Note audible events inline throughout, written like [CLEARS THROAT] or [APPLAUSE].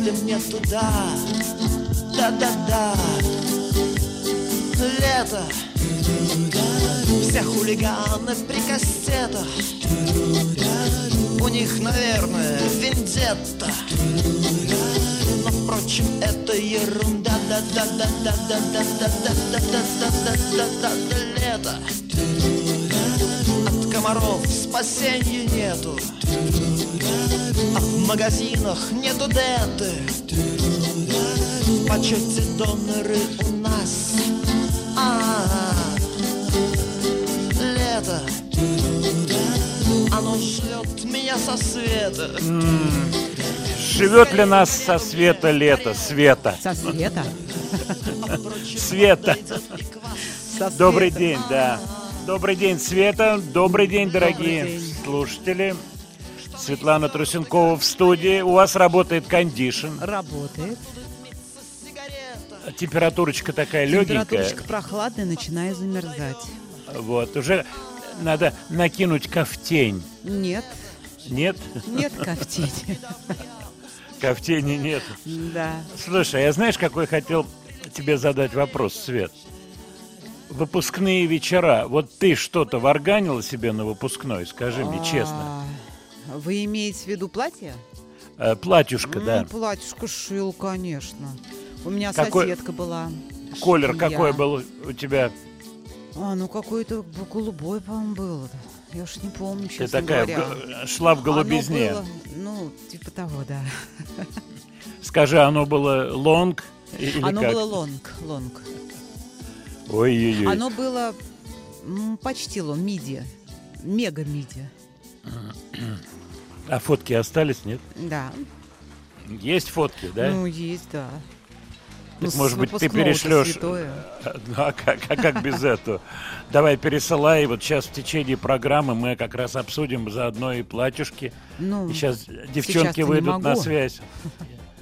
Сходить ли мне туда? Да-да-да. Лето. Все хулиганы при кассетах. У них, наверное, вендетта. Но, впрочем, это ерунда. Да да да да да магазинах нету деты В почете доноры у нас а Лето Оно шлет меня со света Живет ли нас со света лето? Света. Со света. Света. Со Добрый света. день, да. Добрый день, Света. Добрый день, дорогие день. слушатели. Светлана Трусенкова в студии. У вас работает кондишн. Работает. Температурочка такая легенькая. Температурочка прохладная, начинаю замерзать. Вот, уже надо накинуть ковтень. Нет, Нет? нет кофтей. Ковтени нет. Да. Слушай, я знаешь, какой хотел тебе задать вопрос, Свет? Выпускные вечера. Вот ты что-то варганила себе на выпускной, скажи мне честно. Вы имеете в виду платье? Э, Платьюшка, да. Ну, платьюшко шил, конечно. У меня Какой- соседка была. Колер швея. какой был у тебя? А, ну какой-то б- голубой, по-моему, был. Я уж не помню, Ты честно такая в говоря. го- шла в голубизне. Оно было, ну, типа того, да. Скажи, оно было long или Оно как? было long, long. Ой-ой-ой. Оно было м, почти лонг, миди. Мега миди. [CLEARS THROAT] А фотки остались, нет? Да. Есть фотки, да? Ну, есть, да. Так, Ну, может быть, ты перешлешь. [LAUGHS] Ну, а как, а как без этого? Давай пересылай. Вот сейчас в течение программы мы как раз обсудим заодно и платьюшки. Ну, И сейчас девчонки не выйдут на связь.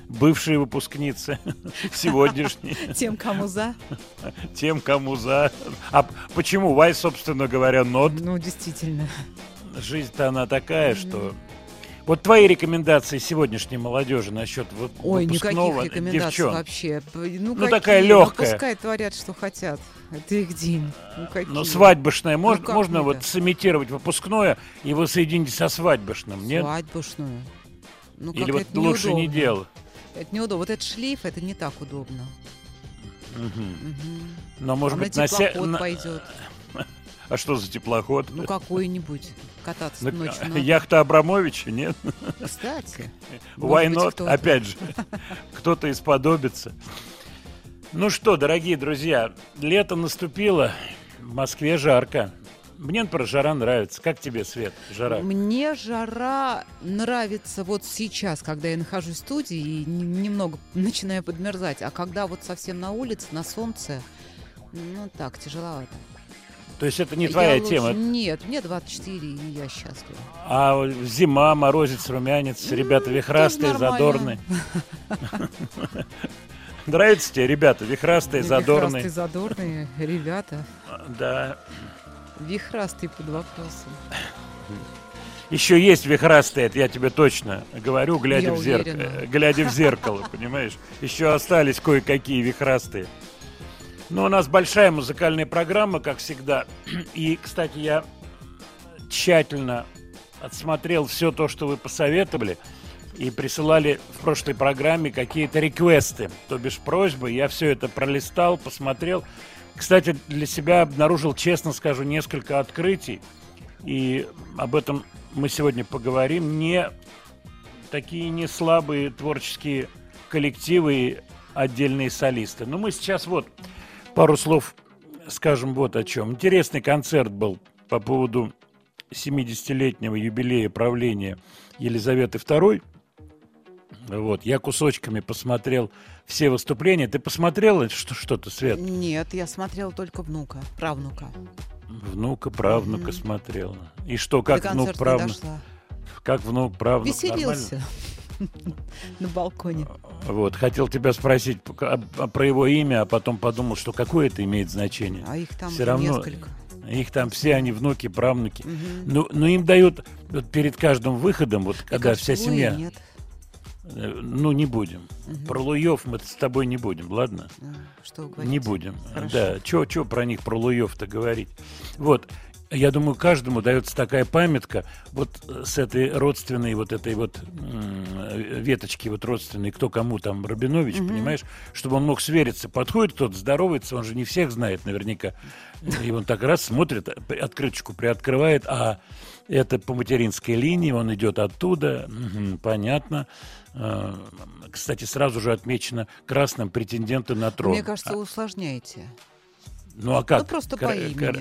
Бывшие выпускницы, [LAUGHS] сегодняшние, тем, кому за. тем, кому за. А почему? Вай, собственно говоря, нот. Ну, действительно. Жизнь-то она такая, что... Вот твои рекомендации сегодняшней молодежи насчет вы- Ой, выпускного никаких рекомендаций девчон. вообще. Ну, Ну, какие? такая Ну, легкая. Пускай творят, что хотят. Это их день. Ну, какие? Но свадьбышное можно, как можно не, вот сымитировать выпускное и вы соедините со свадьбышным, нет? Свадьбушную. Ну, Или вот это лучше не неудобно. делать. Это неудобно. Вот этот шлейф, это не так удобно. Мгм. Мгм. Но может а быть на на- пойдет. А что за теплоход? Ну, какой-нибудь. Кататься На- ночью надо. Яхта Абрамовича, нет? Кстати. [LAUGHS] Why not? кто-то. Опять же, [LAUGHS] кто-то исподобится. Ну что, дорогие друзья, лето наступило, в Москве жарко. Мне, например, жара нравится. Как тебе, Свет, жара? Мне жара нравится вот сейчас, когда я нахожусь в студии и немного начинаю подмерзать. А когда вот совсем на улице, на солнце, ну так, тяжеловато. То есть это не Я твоя лучше- тема, Нет, мне 24, и я счастлива. а зима, морозец, румянец, ребята вихрастые, задорные. Нравится тебе, ребята, вихрастые, задорные? Вихрастые, задорные ребята. Да. Вихрастые под вопросом. Еще есть вихрастые, это я тебе точно говорю, глядя Я в зеркало, уверена. глядя в зеркало, понимаешь? Еще остались кое-какие вихрастые. Но у нас большая музыкальная программа, как всегда. И, кстати, я тщательно отсмотрел все то, что вы посоветовали, и присылали в прошлой программе какие-то реквесты, то бишь просьбы. Я все это пролистал, посмотрел. Кстати, для себя обнаружил, честно скажу, несколько открытий. И об этом мы сегодня поговорим. Не такие не слабые творческие коллективы и отдельные солисты. Но мы сейчас вот пару слов скажем вот о чем. Интересный концерт был по поводу 70-летнего юбилея правления Елизаветы II. Вот, я кусочками посмотрел все выступления. Ты посмотрела что- что-то, Свет? Нет, я смотрела только внука, правнука. Внука, правнука Мгм. смотрела. И что, как внук, правнук? Как внук, правнук? Веселился [LAUGHS] на балконе. Вот, хотел тебя спросить а- а про его имя, а потом подумал, что какое это имеет значение. А их там Всё уже равно несколько. Их там все, они внуки, правнуки. Мгм. Ну, ну им дают вот перед каждым выходом, вот когда вся семья, Нет. э, ну не будем. Мгм. Про Луев мы с тобой не будем, ладно? А, Что вы говорите? Не будем. Хорошо. Да, что про них, про Луев-то говорить. Вот, я думаю, каждому дается такая памятка вот э, с этой родственной, вот этой вот веточки вот родственной, кто кому там, Рабинович, Мгм. понимаешь, чтобы он мог свериться. Подходит кто-то, здоровается, он же не всех знает наверняка. И он так раз смотрит, открыточку приоткрывает, а это по материнской линии, он идет оттуда, Мгм, понятно. Э, Кстати, сразу же отмечено красным претенденты на трон. Мне кажется, вы усложняете. Ну а как? Ну, просто Кор- по имени. кор-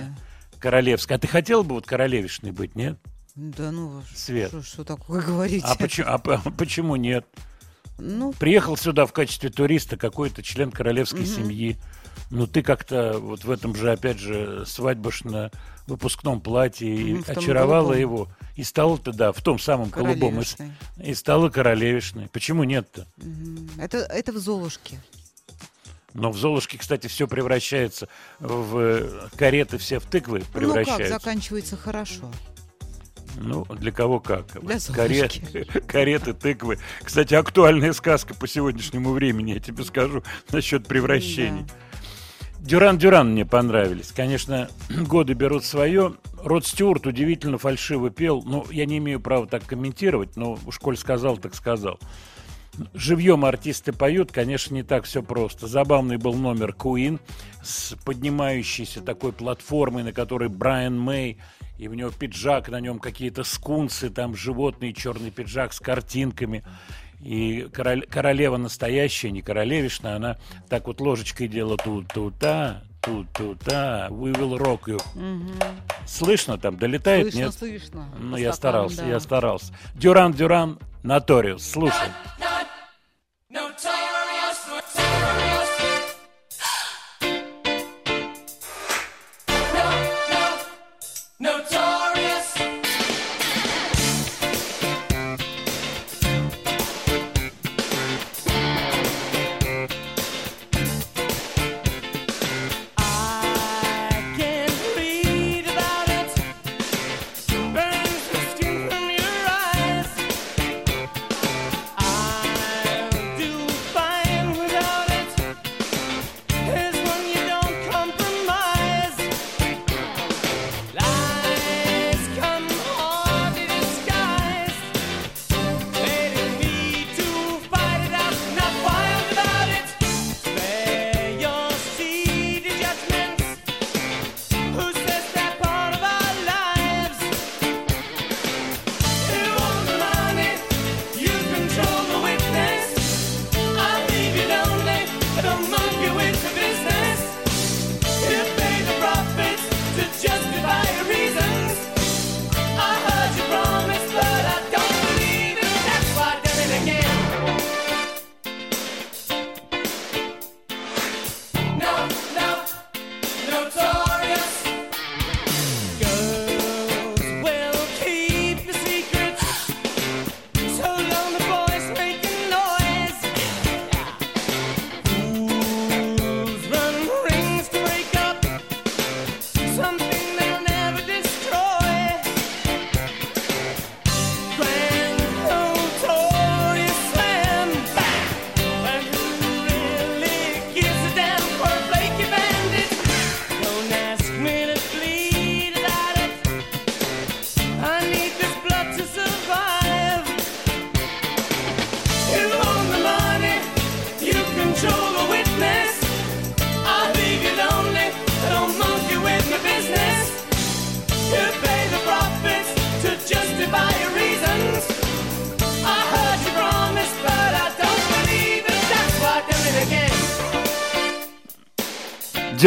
Королевская. А ты хотел бы вот королевишной быть, нет? Да ну, Свет. что, что такое говорите? А почему, а [LAUGHS] почему нет? Ну, Приехал сюда в качестве туриста какой-то член королевской Мгм. семьи. Ну ты как-то вот в этом же, опять же, свадьбаш на выпускном платье и в том очаровала голубом. его. И стала ты, да, в том самом голубом. И, и стала королевишной. Почему нет-то? Мгм. Это, это в Золушке. Но в Золушке, кстати, все превращается в э, кареты, все в тыквы Ну как, превращаются. заканчивается хорошо. Ну, для кого как. Для Каре- [LAUGHS] Кареты, тыквы. Кстати, актуальная сказка по сегодняшнему времени, я тебе скажу, [LAUGHS] насчет превращений. Дюран-Дюран мне понравились. Конечно, [CLEARS THROAT] годы берут свое. Род Стюарт удивительно фальшиво пел. Ну, я не имею права так комментировать, но уж коль сказал, так сказал. Живьем артисты поют, конечно, не так все просто. Забавный был номер Queen с поднимающейся такой платформой, на которой Брайан Мэй, и у него пиджак, на нем какие-то скунсы, там животный черный пиджак с картинками. И король- королева настоящая, не королевишна, она так вот ложечкой делала тут-тута, тут-тута, we will rock you. Слышно там, долетает, Слышно, нет? слышно. Ну, я старался, да. я старался. Дюран, Дюран, Наториус, слушай.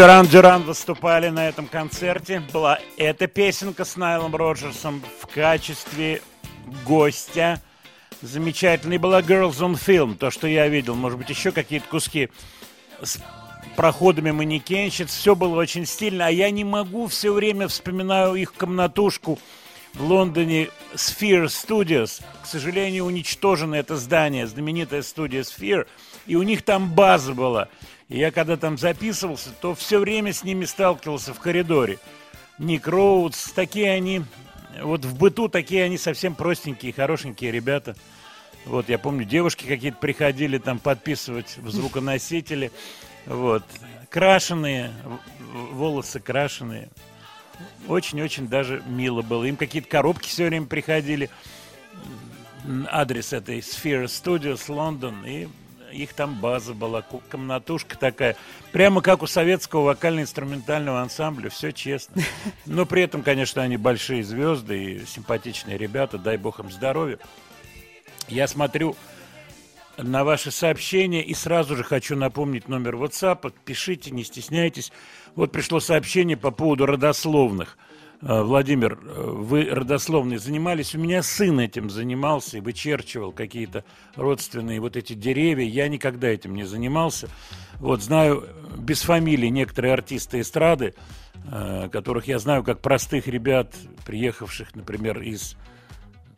Дюран Дюран выступали на этом концерте. Была эта песенка с Найлом Роджерсом в качестве гостя. Замечательной была Girls on Film, то, что я видел. Может быть, еще какие-то куски с проходами манекенщиц. Все было очень стильно. А я не могу все время вспоминаю их комнатушку в Лондоне Sphere Studios. К сожалению, уничтожено это здание, знаменитая студия Sphere. И у них там база была. И я когда там записывался, то все время с ними сталкивался в коридоре. Ник Роудс, такие они, вот в быту такие они совсем простенькие, хорошенькие ребята. Вот, я помню, девушки какие-то приходили там подписывать в звуконосители. Вот, крашеные, волосы крашеные. Очень-очень даже мило было. Им какие-то коробки все время приходили. Адрес этой Sphere Studios, Лондон. И их там база была, комнатушка такая. Прямо как у советского вокально-инструментального ансамбля. Все честно. [LAUGHS] Но при этом, конечно, они большие звезды и симпатичные ребята. Дай бог им здоровья. Я смотрю на ваши сообщения и сразу же хочу напомнить номер WhatsApp. Пишите, не стесняйтесь. Вот пришло сообщение по поводу родословных. Э, Владимир, э, вы родословные занимались? У меня сын этим занимался и вычерчивал какие-то родственные вот эти деревья. Я никогда этим не занимался. Вот знаю э, без фамилии некоторые артисты эстрады, которых я знаю как простых ребят, приехавших, например, из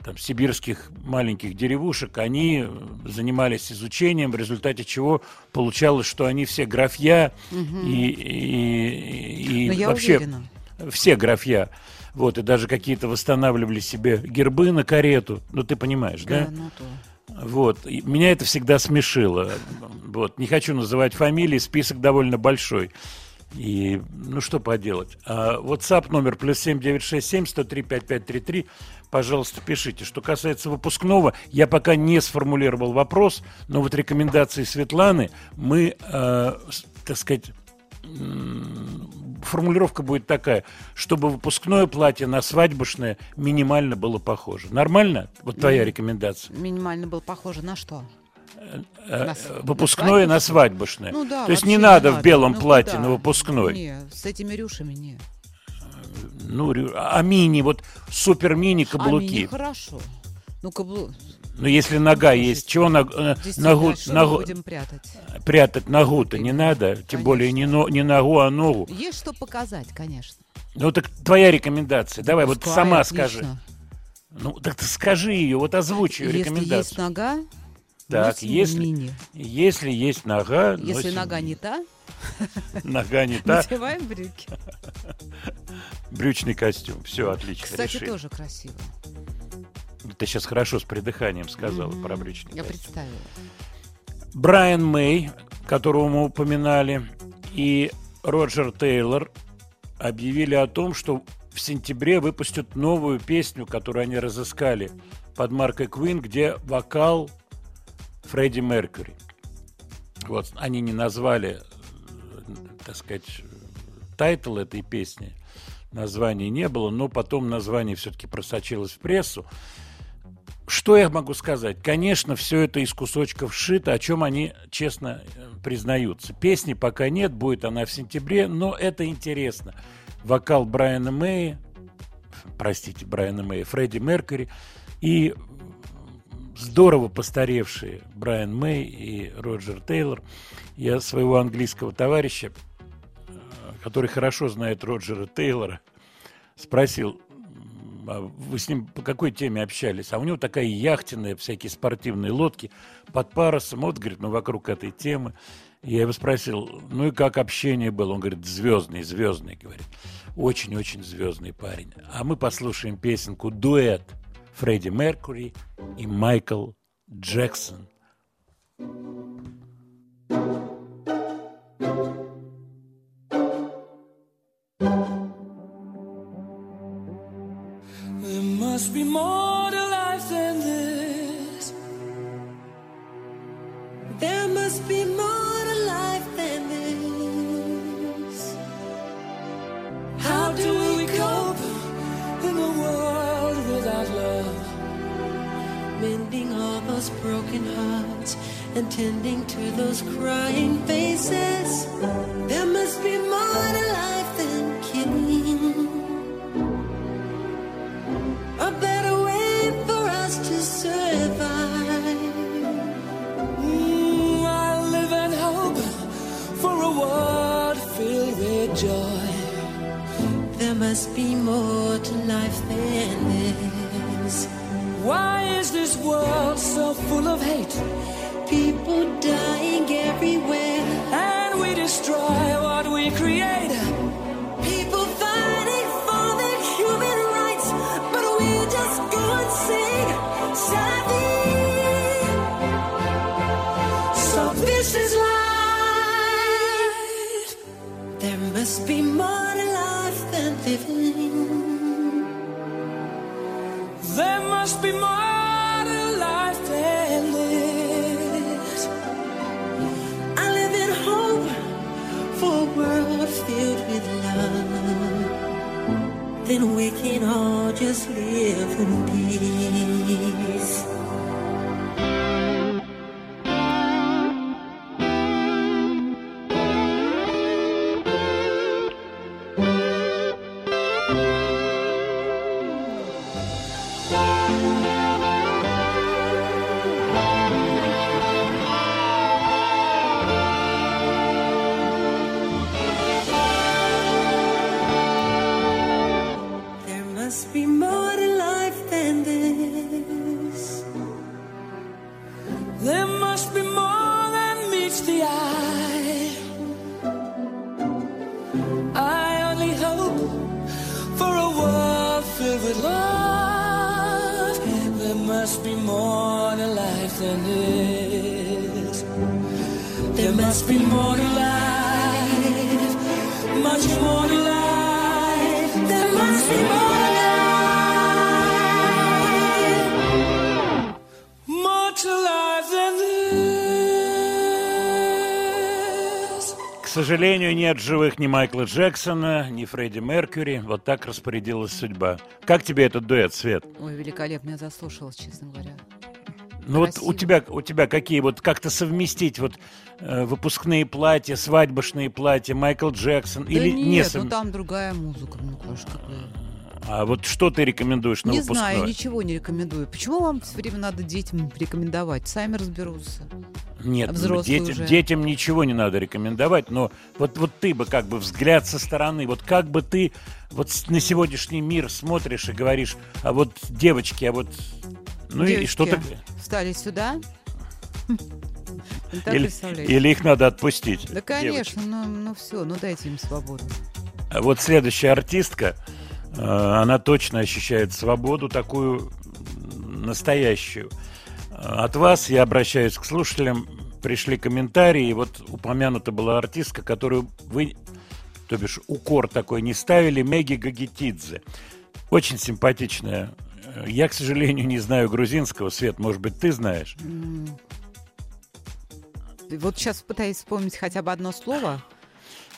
там, сибирских маленьких деревушек, они занимались изучением, в результате чего получалось, что они все графья и, и- и Но я вообще уверена. Все графья. Вот, и даже какие-то восстанавливали себе гербы на карету. Ну, ты понимаешь, да? Да, ну то. Вот. И меня это всегда смешило. Вот. Не хочу называть фамилии, список довольно большой. И, ну, что поделать. А, WhatsApp номер плюс 7967 103 5533. Пожалуйста, пишите. Что касается выпускного, я пока не сформулировал вопрос, но вот рекомендации Светланы мы, э, так сказать, формулировка будет такая, чтобы выпускное платье на свадьбушное минимально было похоже. Нормально? Вот твоя рекомендация. Минимально был похоже на что? Э, На э, с- выпускное на на свадьбушное. Ну да. То есть вообще не надо в белом Ну платье куда? на выпускной. Не, с этими рюшами не. Ну, рю- а мини, вот супер мини А мини каблуки. хорошо. Ну, каблу... Но если нога есть, чего на- э, ногу, ногу- будем прятать? прятать ногу-то не надо, тем более не, но- не ногу, а ногу. Есть что показать, конечно. Ну так твоя рекомендация, давай вот Пускай, сама отлично. скажи. Ну так ты скажи ее, вот озвучь ее Если есть рекомендацию. нога, Так, если, мини. если есть нога, Если носим нога не та, нога не [LAUGHS] та, надеваем брюки. брючный костюм, все отлично. Кстати, решили. тоже красиво. Ты сейчас хорошо с придыханием сказала Мгм. про брючный Я представила. Брайан Мэй, которого мы упоминали, и Роджер Тейлор объявили о том, что в сентябре выпустят новую песню, которую они разыскали под маркой Queen, где вокал Фредди Меркьюри. Вот они не назвали, э, так сказать, title этой песни, названия не было, но потом название все-таки просочилось в прессу. Что я могу сказать? Конечно, все это из кусочков сшито, о чем они честно э, признаются. Песни пока нет, будет она в сентябре, но это интересно. Вокал Брайана Мэя, простите, Брайана Мэя, Фредди Меркьюри и здорово постаревшие Брайан Мэй и Роджер Тейлор. Я своего английского товарища, э, который хорошо знает Роджера Тейлора, спросил, «М, а вы с ним по какой теме общались? А у него такая яхтенная, всякие спортивные лодки под парусом. Вот, говорит, мы вокруг этой темы. Я его спросил, ну и как общение было? Он говорит, звездный, звездный, говорит. Очень-очень звездный парень. А мы послушаем песенку «Дуэт» Фредди Меркури и Майкл Джексон. There must be more to life than this. There must be more to life than this. How do we cope in a world without love? Mending all those broken hearts and tending to those crying faces. Joy. There must be more to life than this. Why is this world so full of hate? People dying everywhere. Be more to life than this. I live in hope for a world filled with love. Then we can all just live in peace. Сожалению, нет живых ни Майкла Джексона, ни Фредди Меркьюри. Вот так распорядилась судьба. Как тебе этот дуэт, Свет? Ой, великолепно, я заслушалась, честно говоря. Ну вот у Красиво. тебя, у тебя какие вот как-то совместить вот э, выпускные платья, свадьбочные платья, Майкл Джексон Да или нет, не ну сов- там другая музыка, ну конечно. какая. А вот что ты рекомендуешь на Не выпускной? знаю, ничего не рекомендую. Почему вам все время надо детям рекомендовать? Сами разберутся. Нет, ну, Взрослые детям, уже. детям ничего не надо рекомендовать, но вот, вот ты бы как бы взгляд со стороны, вот как бы ты вот на сегодняшний мир смотришь и говоришь, а вот девочки, а вот... Ну и Девочки что-то... Встали сюда. [LAUGHS] Так Или, или их надо отпустить. Да, конечно, ну, ну все, ну дайте им свободу. А Вот следующая артистка, она точно ощущает свободу такую настоящую. Э, От вас я обращаюсь к слушателям, пришли комментарии, и вот упомянута была артистка, которую вы, то бишь укор такой не ставили, Меги Гагитидзе. Очень симпатичная. Э, Я, к сожалению, не знаю грузинского, Свет, может быть, ты знаешь? Вот сейчас пытаюсь вспомнить хотя бы одно слово,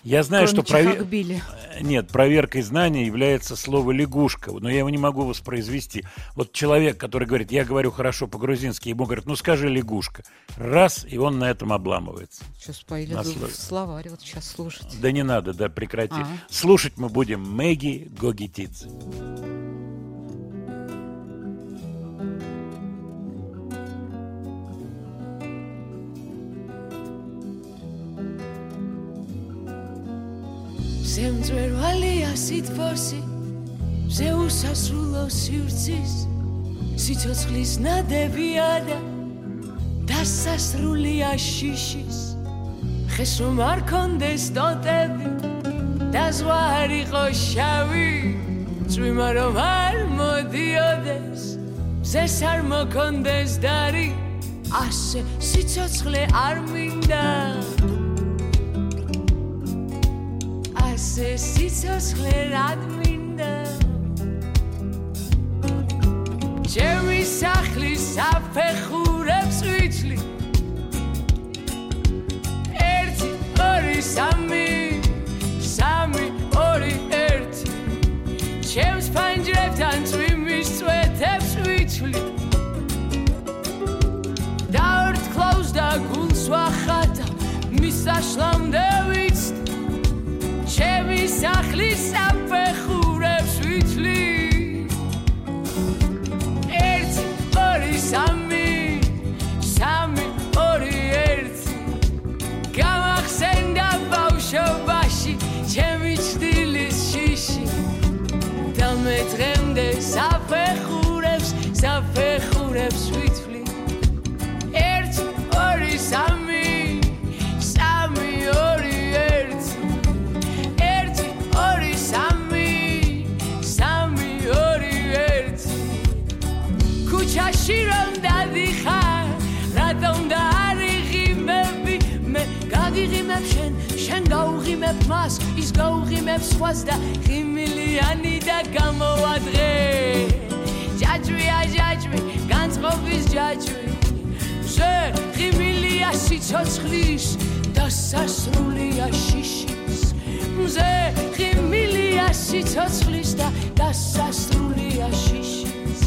Я знаю, кроме что прове- Чахакбили. Нет, проверкой знания является слово лягушка, но я его не могу воспроизвести. Вот человек, который говорит, я говорю хорошо по-грузински, ему говорят, ну скажи лягушка. Раз, и он на этом обламывается. Сейчас На в словарь, вот сейчас слушать. Да не надо, да прекрати. А. Слушать мы будем Мэгги Гогитидзе. ზემწვერვალია სითბოსი ზეუსასრულო სივრცის სიცოცხლის ნადებია და დასასრულია შიშის. ხეს რომ არ კონდეს ტოტები და ზღვა არ იყო შავი წვიმა რომ არ მოდიოდეს ზეს არ მოკონდეს დარი ასე სიცოცხლე არ მინდა ასე სიცოცხლე რად მინდა? ჩემი სახლის საფეხურებს ვიცლი ერთი ორი სამი სამი ორი ერთი. ჩემს ფანჯრებთან წვიმის წვეთებს ვიცვლი დავრთქლავს და გულს ვახატავ მის საშლამდე სამი სამი ორი ერთი. ერთი ორი სამი სამი ორი ერთი. ქუჩაში რომ დადიხარ რატომ დაარიღიმები მე გაგიღიმებ შენ შენ გაუღიმებ მას ის გაუღიმებს სხვას და ღიმილიანი და გამოვადღე ჯაჭვია ჯაჭვი განწყობის ჯაჭვი ზე ღიმილია სიცოცხლის და სასრულია შიშის. ზე ღიმილია სიცოცხლის და დასასრულია შიშის.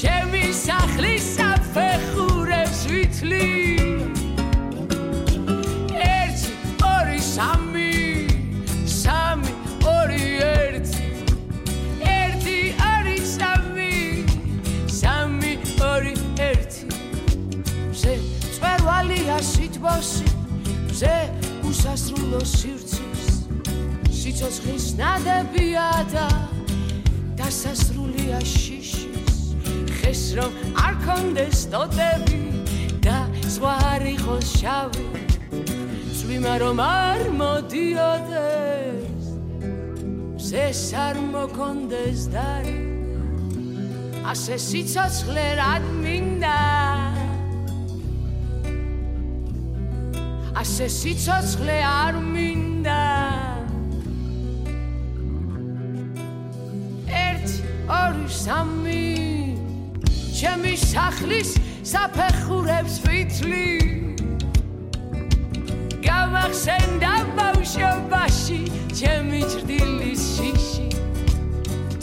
ჩემი სახლის საფეხურებს ვითლი. ერთი ორი სამი სიტბოსი ზე უსასრულო სივრცის სიცოცხლის ნადებია და დასასრულია შიშის ხეს რომ არ კონდეს ტოტები და სხვა არ იყოს შავი. წვიმა რომ არ მოდიოდეს ზეს არ მოკონდეს დარი. ასე სიცოცხლე რად მინდა ასე სიცოცხლე არ მინდა ერთი ორი სამი ჩემი სახლის საფეხურებს ვითლი გამახსენდა ბავშვობაში ჩემი ჭრდილის შიში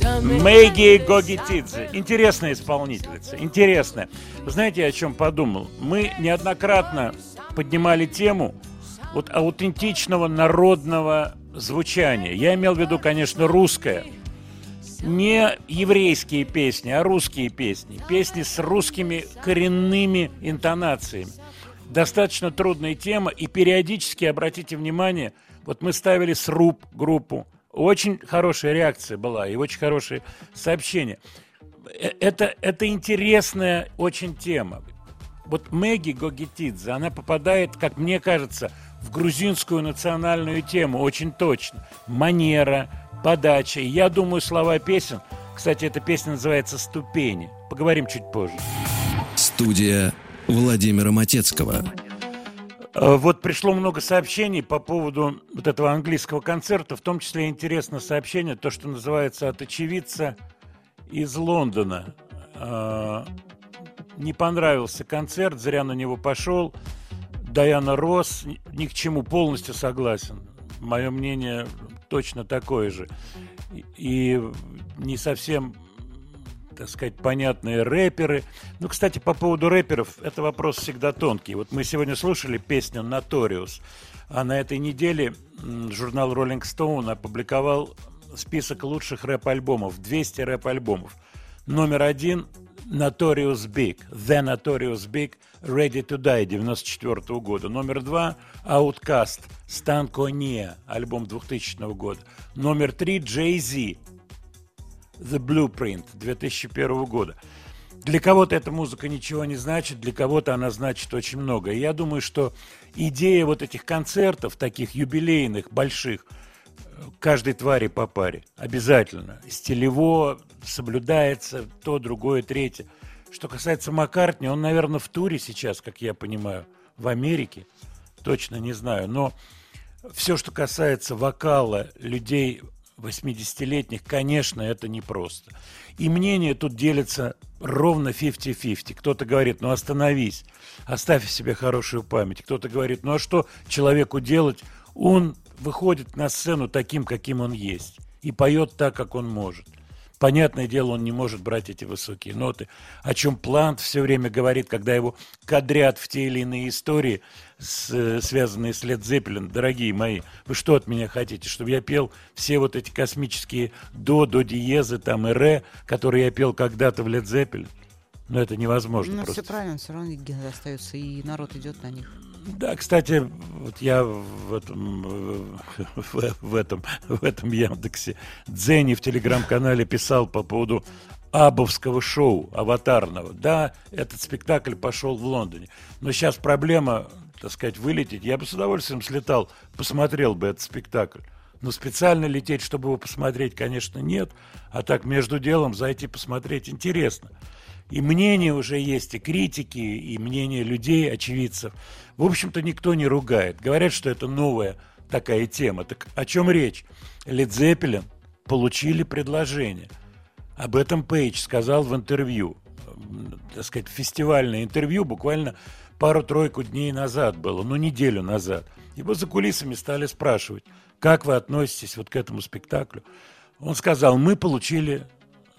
და მე Мэгги Гогитидзе. Интересная исполнительница. Интересная. Вы знаете, я о чем подумал? Мы неоднократно поднимали тему вот аутентичного народного звучания. Я имел в виду, конечно, русское. Не еврейские песни, а русские песни. Песни с русскими коренными интонациями. Достаточно трудная тема, и периодически, обратите внимание, вот мы ставили сруб группу, очень хорошая реакция была и очень хорошие сообщения. Э, Это, это интересная очень тема. Вот Мэгги Гогитидзе, она попадает, как мне кажется, в грузинскую национальную тему очень точно. Манера, подача. Я думаю, слова песен. Кстати, эта песня называется «Ступени». Поговорим чуть позже. Студия Владимира Матецкого. Э, Вот пришло много сообщений по поводу вот этого английского концерта, в том числе интересно сообщение, то, что называется от очевидца из Лондона. Не понравился концерт, зря на него пошел. Даяна Росс ни- к чему полностью согласен. Мое мнение точно такое же. И- не совсем так сказать, понятные рэперы. Ну, кстати, по поводу рэперов, это вопрос всегда тонкий. Вот мы сегодня слушали песню «Notorious», а на этой неделе журнал Rolling Stone опубликовал список лучших рэп-альбомов, 200 рэп-альбомов. Номер один Notorious Big, The Notorious Big, Ready to Die 94 года. Номер два Outcast, Stanko Nia, альбом 2000 года. Номер три Jay-Z, The Blueprint 2001 года. Для кого-то эта музыка ничего не значит, для кого-то она значит очень много. И я думаю, что идея вот этих концертов, таких юбилейных, больших, каждой твари по паре, обязательно. Стилево соблюдается, то, другое, третье. Что касается Маккартни, он, наверное, в туре сейчас, как я понимаю, в Америке. Точно не знаю. Но все, что касается вокала людей 80-летних, конечно, это непросто. И мнения тут делятся ровно 50-50. Кто-то говорит, ну остановись, оставь себе хорошую память. Кто-то говорит, ну а что человеку делать? Он выходит на сцену таким, каким он есть. И поет так, как он может. Понятное дело, он не может брать эти высокие ноты, о чем Плант все время говорит, когда его кадрят в те или иные истории, с- э, связанные с Лед Зеппелин. Дорогие мои, вы что от меня хотите? Чтобы я пел все вот эти космические до, до диезы, там и ре, которые я пел когда-то в Лед Зеппелин? Но это невозможно Ну, просто. все правильно, все равно ген остаются, и народ идет на них. Да, кстати, вот я в этом, в, в этом, в этом Яндексе Дзене в телеграм-канале писал по поводу абовского шоу аватарного. Да, этот спектакль пошел в Лондоне. Но сейчас проблема, так сказать, вылететь. Я бы с удовольствием слетал, посмотрел бы этот спектакль. Но специально лететь, чтобы его посмотреть, конечно, нет. А так между делом зайти посмотреть интересно. И мнения уже есть, и критики, и мнения людей, очевидцев. В общем-то, никто не ругает. Говорят, что это новая такая тема. Так о чем речь? Лед Зеппелин получили предложение. Об этом Пейдж сказал в интервью. Так сказать, фестивальное интервью буквально пару-тройку дней назад было, ну, неделю назад. Его за кулисами стали спрашивать, как вы относитесь вот к этому спектаклю. Он сказал, мы получили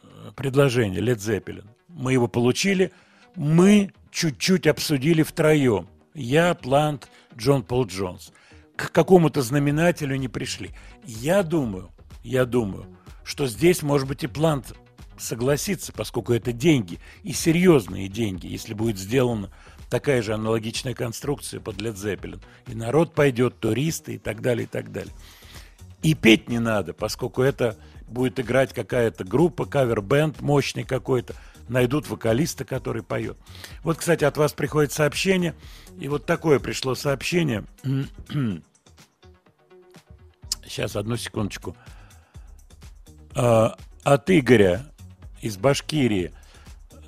э, предложение, Лед Зеппелин. Мы его получили, мы чуть-чуть обсудили втроем. Я, Плант, Джон Пол Джонс. К какому-то знаменателю не пришли. Я думаю, я думаю, что здесь, может быть, и Плант согласится, поскольку это деньги, и серьезные деньги, если будет сделана такая же аналогичная конструкция под Led Zeppelin. И народ пойдет, туристы и так далее, и так далее. И петь не надо, поскольку это будет играть какая-то группа, кавер-бенд мощный какой-то, найдут вокалиста, который поет. Вот, кстати, от вас приходит сообщение, и вот такое пришло сообщение. [CLEARS THROAT] Сейчас, одну секундочку. А, от Игоря из Башкирии.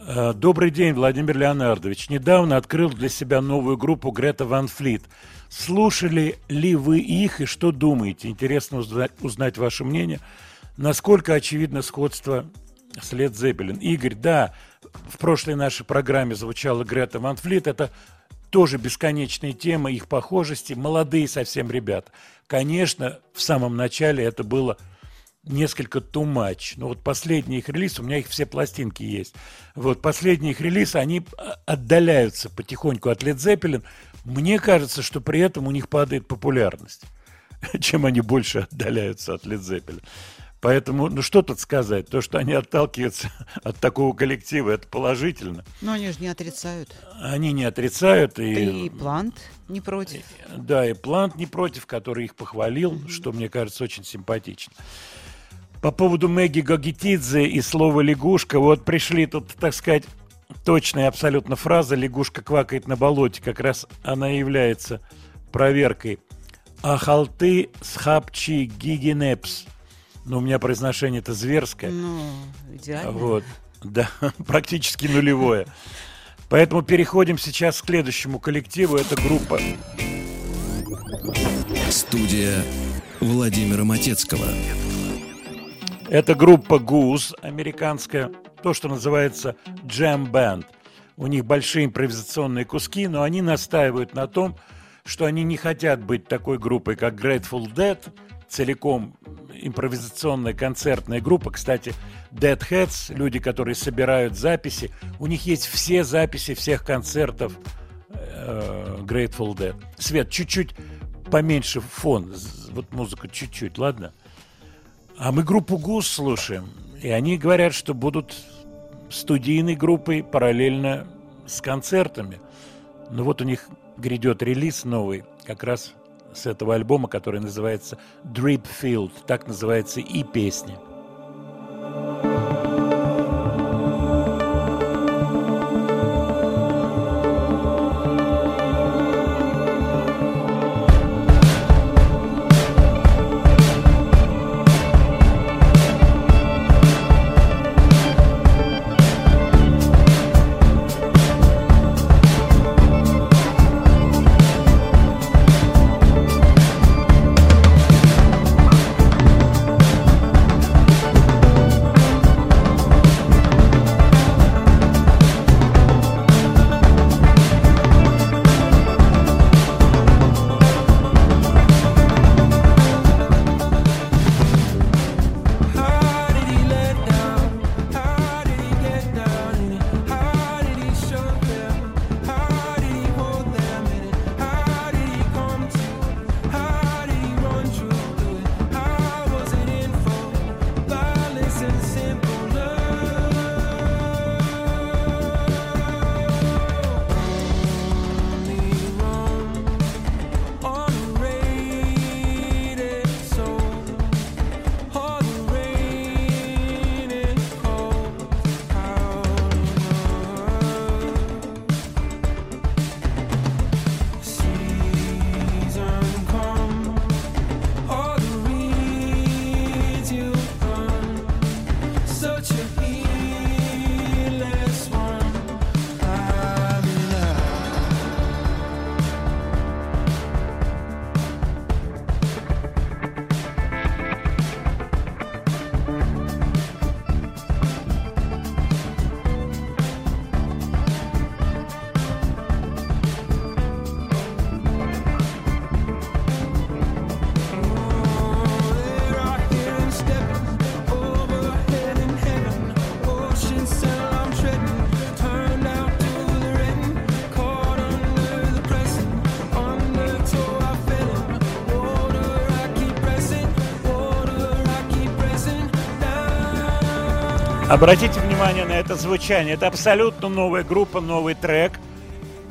А, Добрый день, Владимир Леонардович. Недавно открыл для себя новую группу Грета Ван Флит. Слушали ли вы их и что думаете? Интересно узнать, узнать ваше мнение. Насколько очевидно сходство с Лед Зеппелин? Игорь, да, в прошлой нашей программе звучала Грета Ван Флит. Это тоже бесконечная тема их похожести. Молодые совсем ребята. Конечно, в самом начале это было несколько much. Но вот последний их релиз, у меня их все пластинки есть. Вот последний их релиз, они отдаляются потихоньку от Led Zeppelin. Мне кажется, что при этом у них падает популярность, [LAUGHS] чем они больше отдаляются от Led Zeppelin. Поэтому, ну что тут сказать? То, что они отталкиваются [LAUGHS] от такого коллектива, это положительно. Но они же не отрицают. Они не отрицают. И, и Плант не против. Да, и Плант не против, который их похвалил, mm-hmm. что мне кажется очень симпатично. По поводу Мэгги Гагитидзе и слова «лягушка», вот пришли тут, так сказать, точная абсолютно фраза «лягушка квакает на болоте», как раз она является проверкой. «Ахалты схапчи гигинепс». Ну, у меня произношение это зверское. Ну, идеально. Вот, да, [LAUGHS] практически нулевое. Поэтому переходим сейчас к следующему коллективу. Это группа... Студия Владимира Матецкого. Это группа Goose, американская, то, что называется Jam Band. У них большие импровизационные куски, но они настаивают на том, что они не хотят быть такой группой, как Grateful Dead, целиком импровизационная концертная группа. Кстати, Deadheads, люди, которые собирают записи, у них есть все записи всех концертов э, Grateful Dead. Свет, чуть-чуть поменьше фон, вот музыка чуть-чуть, ладно? А мы группу ГУС слушаем, и они говорят, что будут студийной группой параллельно с концертами. Ну вот у них грядет релиз новый, как раз с этого альбома, который называется Drip Field, так называется и песня – Обратите внимание на это звучание. Это абсолютно новая группа, новый трек.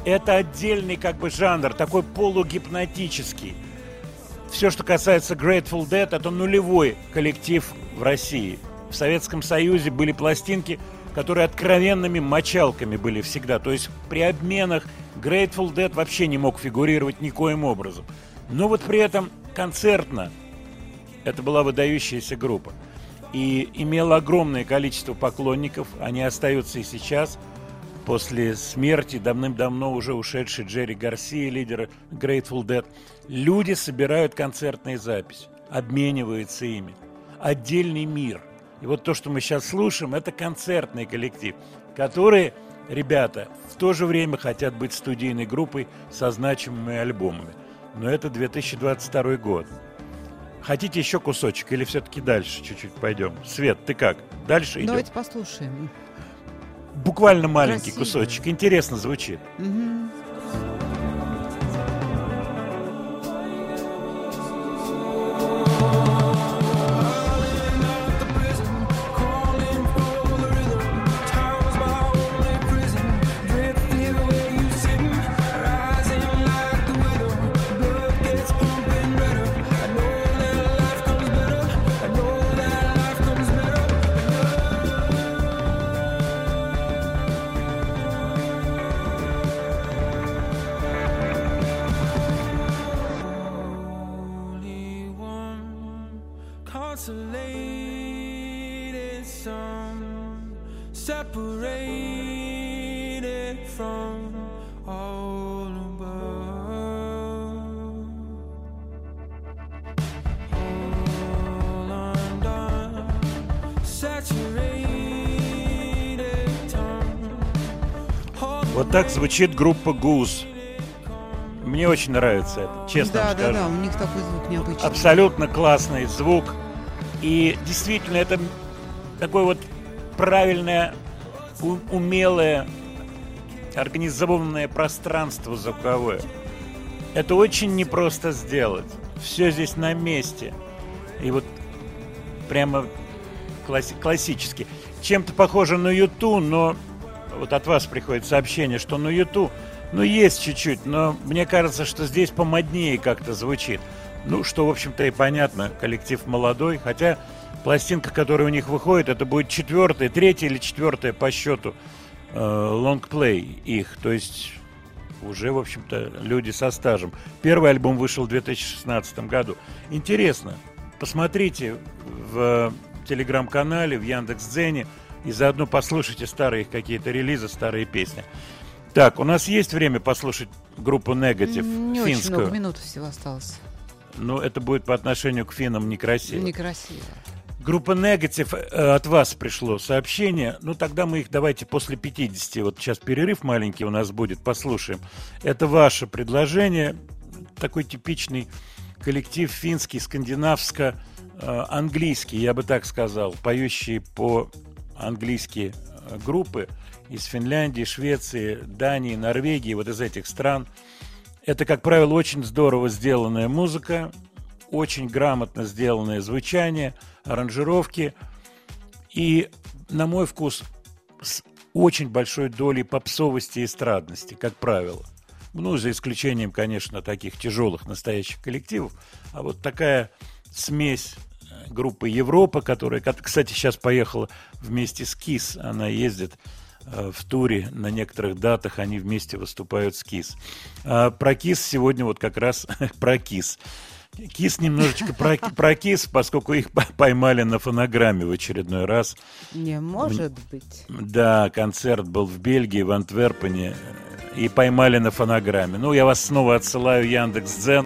Это отдельный как бы жанр, такой полугипнотический. Все, что касается Grateful Dead, это нулевой коллектив в России. В Советском Союзе были пластинки, которые откровенными мочалками были всегда. То есть при обменах Grateful Dead вообще не мог фигурировать никоим образом. Но вот при этом концертно это была выдающаяся группа. И имела огромное количество поклонников. Они остаются и сейчас. После смерти давным-давно уже ушедший Джерри Гарсия, лидера Grateful Dead, люди собирают концертные записи, обмениваются ими. Отдельный мир. И вот то, что мы сейчас слушаем, это концертный коллектив, которые, ребята, в то же время хотят быть студийной группой со значимыми альбомами. Но это 2022 год. Хотите еще кусочек или все-таки дальше чуть-чуть пойдем? Свет, ты как? Дальше идем? Давайте послушаем. Буквально маленький Красиво. кусочек. Интересно звучит. Мгм. Так звучит группа Гуз. Мне очень нравится это, честно да, вам да, скажу. да, у них такой звук необычный. Абсолютно классный звук. И действительно, это такое вот правильное, умелое, организованное пространство звуковое. Это очень непросто сделать. Все здесь на месте. И вот прямо класси- классически. Чем-то похоже на Юту, но вот от вас приходит сообщение, что на Юту, ну, есть чуть-чуть, но мне кажется, что здесь помоднее как-то звучит. Ну, что, в общем-то, и понятно, коллектив молодой, хотя пластинка, которая у них выходит, это будет четвертая, третья или четвертая по счету э, лонгплей их, то есть уже, в общем-то, люди со стажем. Первый альбом вышел в 2016 году. Интересно, посмотрите в телеграм-канале, в Яндекс.Дзене и заодно послушайте старые какие-то релизы, старые песни. Так, у нас есть время послушать группу Negative, М, Не очень финскую. много минут всего осталось. Ну, это будет по отношению к финнам некрасиво. Некрасиво. Группа Negative, э, от вас пришло сообщение. Ну, тогда мы их давайте после 50. Вот сейчас перерыв маленький у нас будет, послушаем. Это ваше предложение. Такой типичный коллектив финский, скандинавско-английский, я бы так сказал, поющие по-английски э, группы из Финляндии, Швеции, Дании, Норвегии, вот из этих стран. Это, как правило, очень здорово сделанная музыка, очень грамотно сделанное звучание, аранжировки и, на мой вкус, с очень большой долей попсовости и эстрадности, как правило. Ну, за исключением, конечно, таких тяжелых настоящих коллективов. А вот такая смесь группы Европа, которая, кстати, сейчас поехала вместе с КИС. Она ездит э, в туре на некоторых датах, они вместе выступают с КИС. А про КИС сегодня вот как раз [LAUGHS] про КИС. КИС немножечко про, про КИС, поскольку их по- поймали на фонограмме в очередной раз. Не может быть. Да, концерт был в Бельгии, в Антверпене, и поймали на фонограмме. Ну, я вас снова отсылаю Яндекс.Дзен.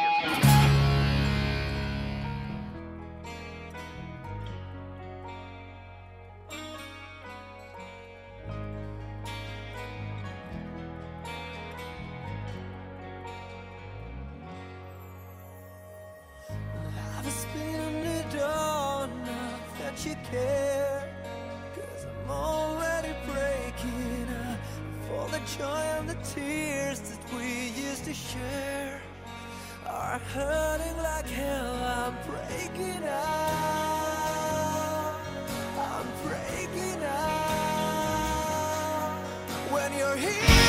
You're here,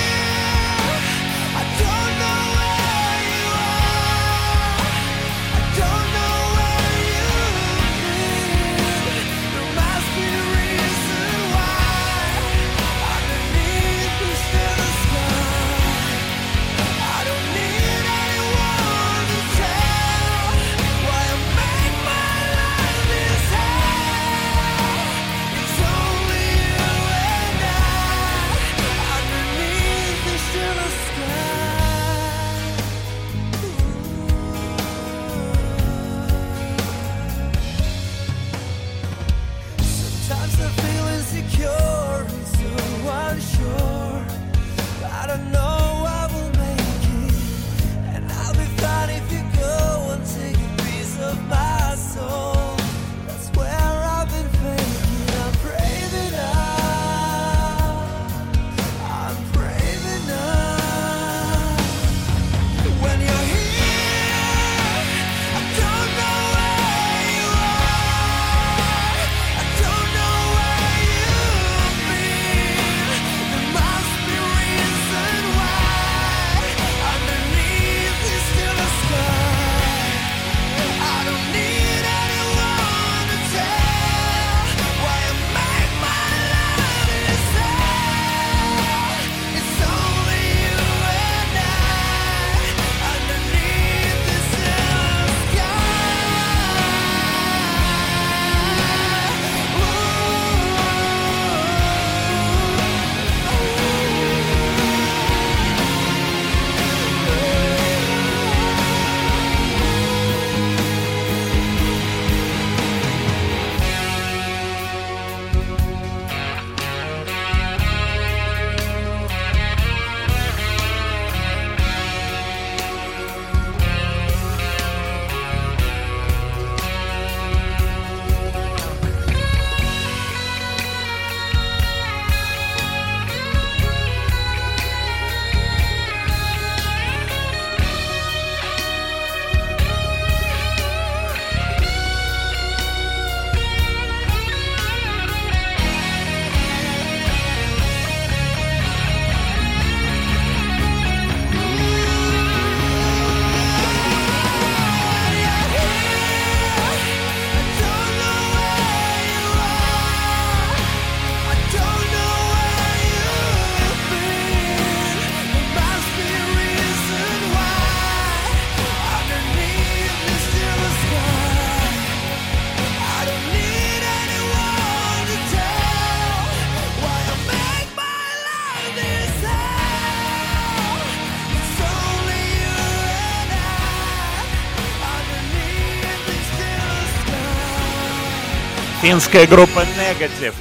Финская группа Negative.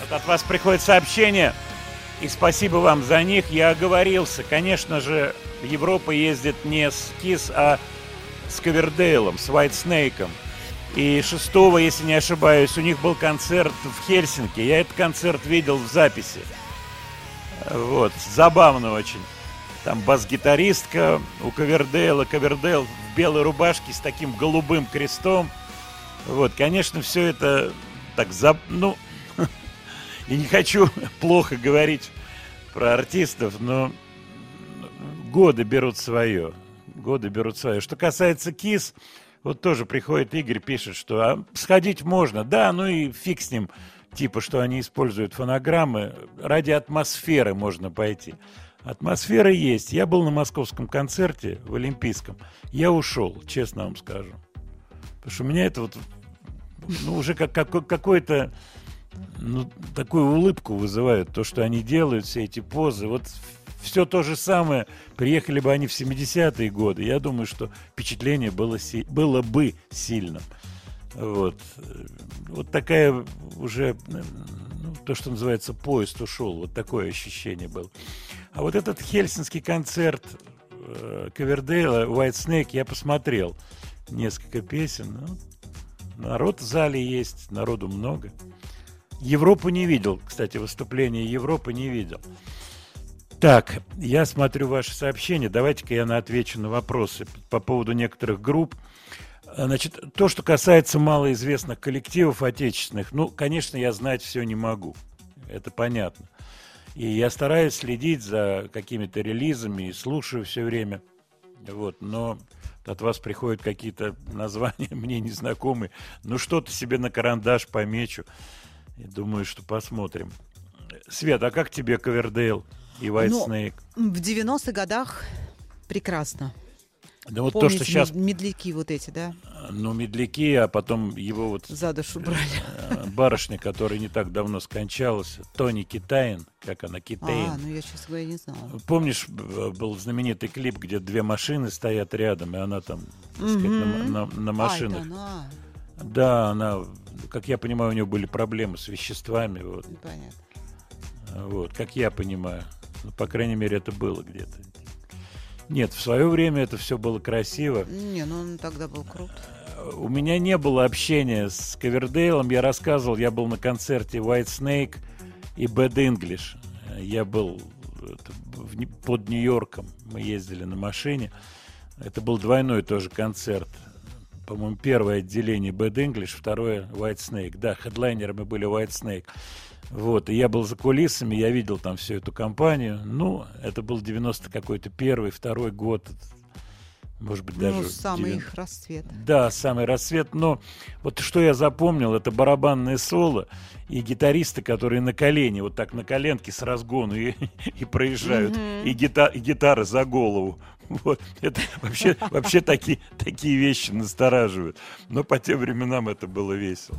Вот от вас приходит сообщение, и спасибо вам за них. Я оговорился. Конечно же, Европа ездит не с Кис, а с Ковердейлом, с White Snake. И 6 если не ошибаюсь, у них был концерт в Хельсинки. Я этот концерт видел в записи. Вот, забавно очень. Там бас-гитаристка у Ковердейла, Ковердейл в белой рубашке с таким голубым крестом. Вот, конечно, все это так за... Ну, [LAUGHS] и не хочу [LAUGHS] плохо говорить про артистов, но годы берут свое. Годы берут свое. Что касается КИС, вот тоже приходит Игорь, пишет, что а, сходить можно. Да, ну и фиг с ним, типа, что они используют фонограммы. Ради атмосферы можно пойти. Атмосфера есть. Я был на московском концерте в Олимпийском. Я ушел, честно вам скажу. Потому что у меня это вот ну, уже как, как, какой-то ну, такую улыбку вызывает то, что они делают, все эти позы. Вот все то же самое. Приехали бы они в 70-е годы. Я думаю, что впечатление было, было бы сильным. Вот. Вот такая уже, ну, то, что называется, поезд ушел. Вот такое ощущение было. А вот этот хельсинский концерт э, Ковердейла, White Snake, я посмотрел несколько песен. Ну, народ в зале есть, народу много. Европу не видел, кстати, выступление Европы не видел. Так, я смотрю ваши сообщения. Давайте-ка я на отвечу на вопросы по поводу некоторых групп. Значит, то, что касается малоизвестных коллективов отечественных, ну, конечно, я знать все не могу. Это понятно. И я стараюсь следить за какими-то релизами и слушаю все время. Вот, но от вас приходят какие-то названия [LAUGHS] мне незнакомые. Ну, что-то себе на карандаш помечу. И думаю, что посмотрим. Свет, а как тебе Ковердейл и White Ну, Snake? В 90-х годах прекрасно. Да вот Помните, то, что сейчас, мед- медляки вот эти, да, ну, медляки, а потом его вот за душу брали. э, барышня, которая не так давно скончалась, Тони Китаин, как она, Китаин. А, ну я, честно говоря, не знала. Помнишь, б- был знаменитый клип, где две машины стоят рядом, и она там, так сказать, на, Мгм. на- на А, машинах. это она. Да, она, как я понимаю, у нее были проблемы с веществами, вот, Понятно. вот, как я понимаю. Ну, по крайней мере, это было где-то. Нет, в свое время это все было красиво. Не, ну он тогда был крут. У меня не было общения с Ковердейлом. Я рассказывал, я был на концерте White Snake и Bad English. Я был под Нью-Йорком. Мы ездили на машине. Это был двойной тоже концерт. По-моему, первое отделение Bad English, второе White Snake. Да, хедлайнерами были White Snake. Вот, и я был за кулисами, я видел там всю эту компанию. Ну, это был 90 какой-то первый, второй год. Может быть, даже... ну, самый 90 их расцвет. да, самый рассвет. Но вот что я запомнил, это барабанное соло и гитаристы, которые на колени, вот так на коленке с разгону и, [LAUGHS] и проезжают, и, гита, и гитара за голову. Вот. Это вообще, [LAUGHS] вообще такие, такие вещи настораживают. Но по тем временам это было весело.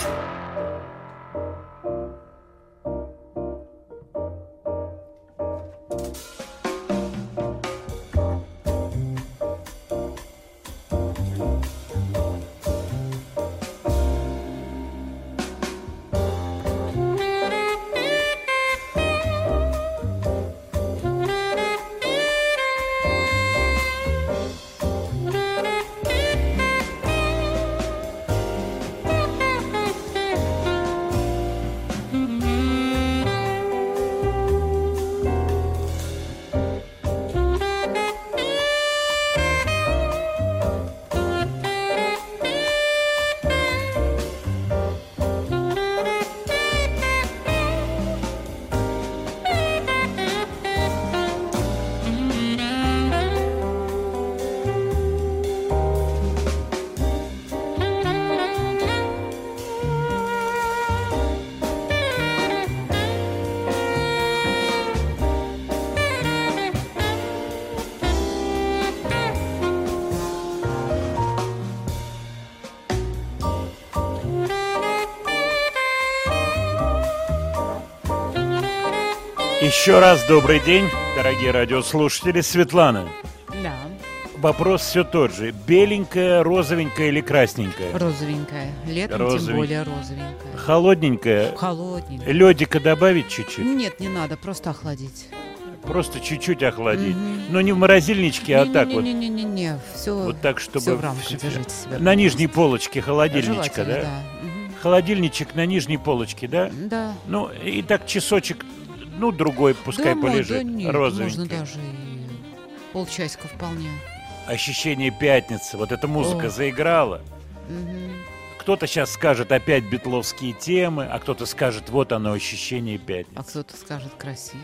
Еще раз добрый день, дорогие радиослушатели. Светлана, Да, вопрос все тот же. Беленькая, розовенькая или красненькая? розовенькая. Летом тем Розовенькая. более розовенькая. Холодненькая. Холодненькая. Ледика добавить чуть-чуть? Нет, не надо, просто охладить. Просто чуть-чуть охладить. Мгм. Но не в морозильничке, а так вот. Не-не-не-не, все, Вот так, чтобы... все в рамках держите себя. На нижней полочке холодильничка, да? да. Холодильничек на нижней полочке, да? Да. Ну, и так часочек, ну, другой пускай да, мо- полежит. да нет, розовенький. можно даже и полчасика вполне. Ощущение пятницы. Вот эта музыка О. заиграла. Мгм. Кто-то сейчас скажет опять битловские темы, а кто-то скажет, вот оно, ощущение А пятницы. кто-то скажет красиво.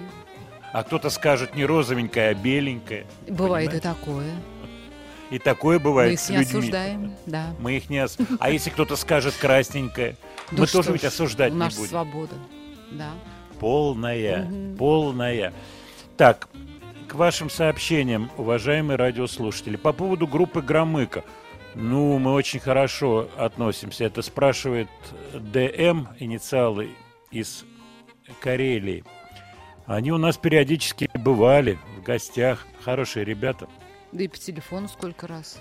А кто-то скажет не розовенькая, а беленькая. Бывает Понимаете? [LAUGHS] и такое. И такое Мы бывает их с не людьми. осуждаем, да. Мы их не ос... А если кто-то скажет красненькая, Да мы тоже ведь осуждать не Наша будем. свобода, да. Полная, Мгм. полная. Так, к вашим сообщениям, уважаемые радиослушатели, по поводу группы Громыка. Ну, мы очень хорошо относимся. Это спрашивает ДМ, инициалы из Карелии. Они у нас периодически бывали в гостях. Хорошие ребята. Да и по телефону сколько раз.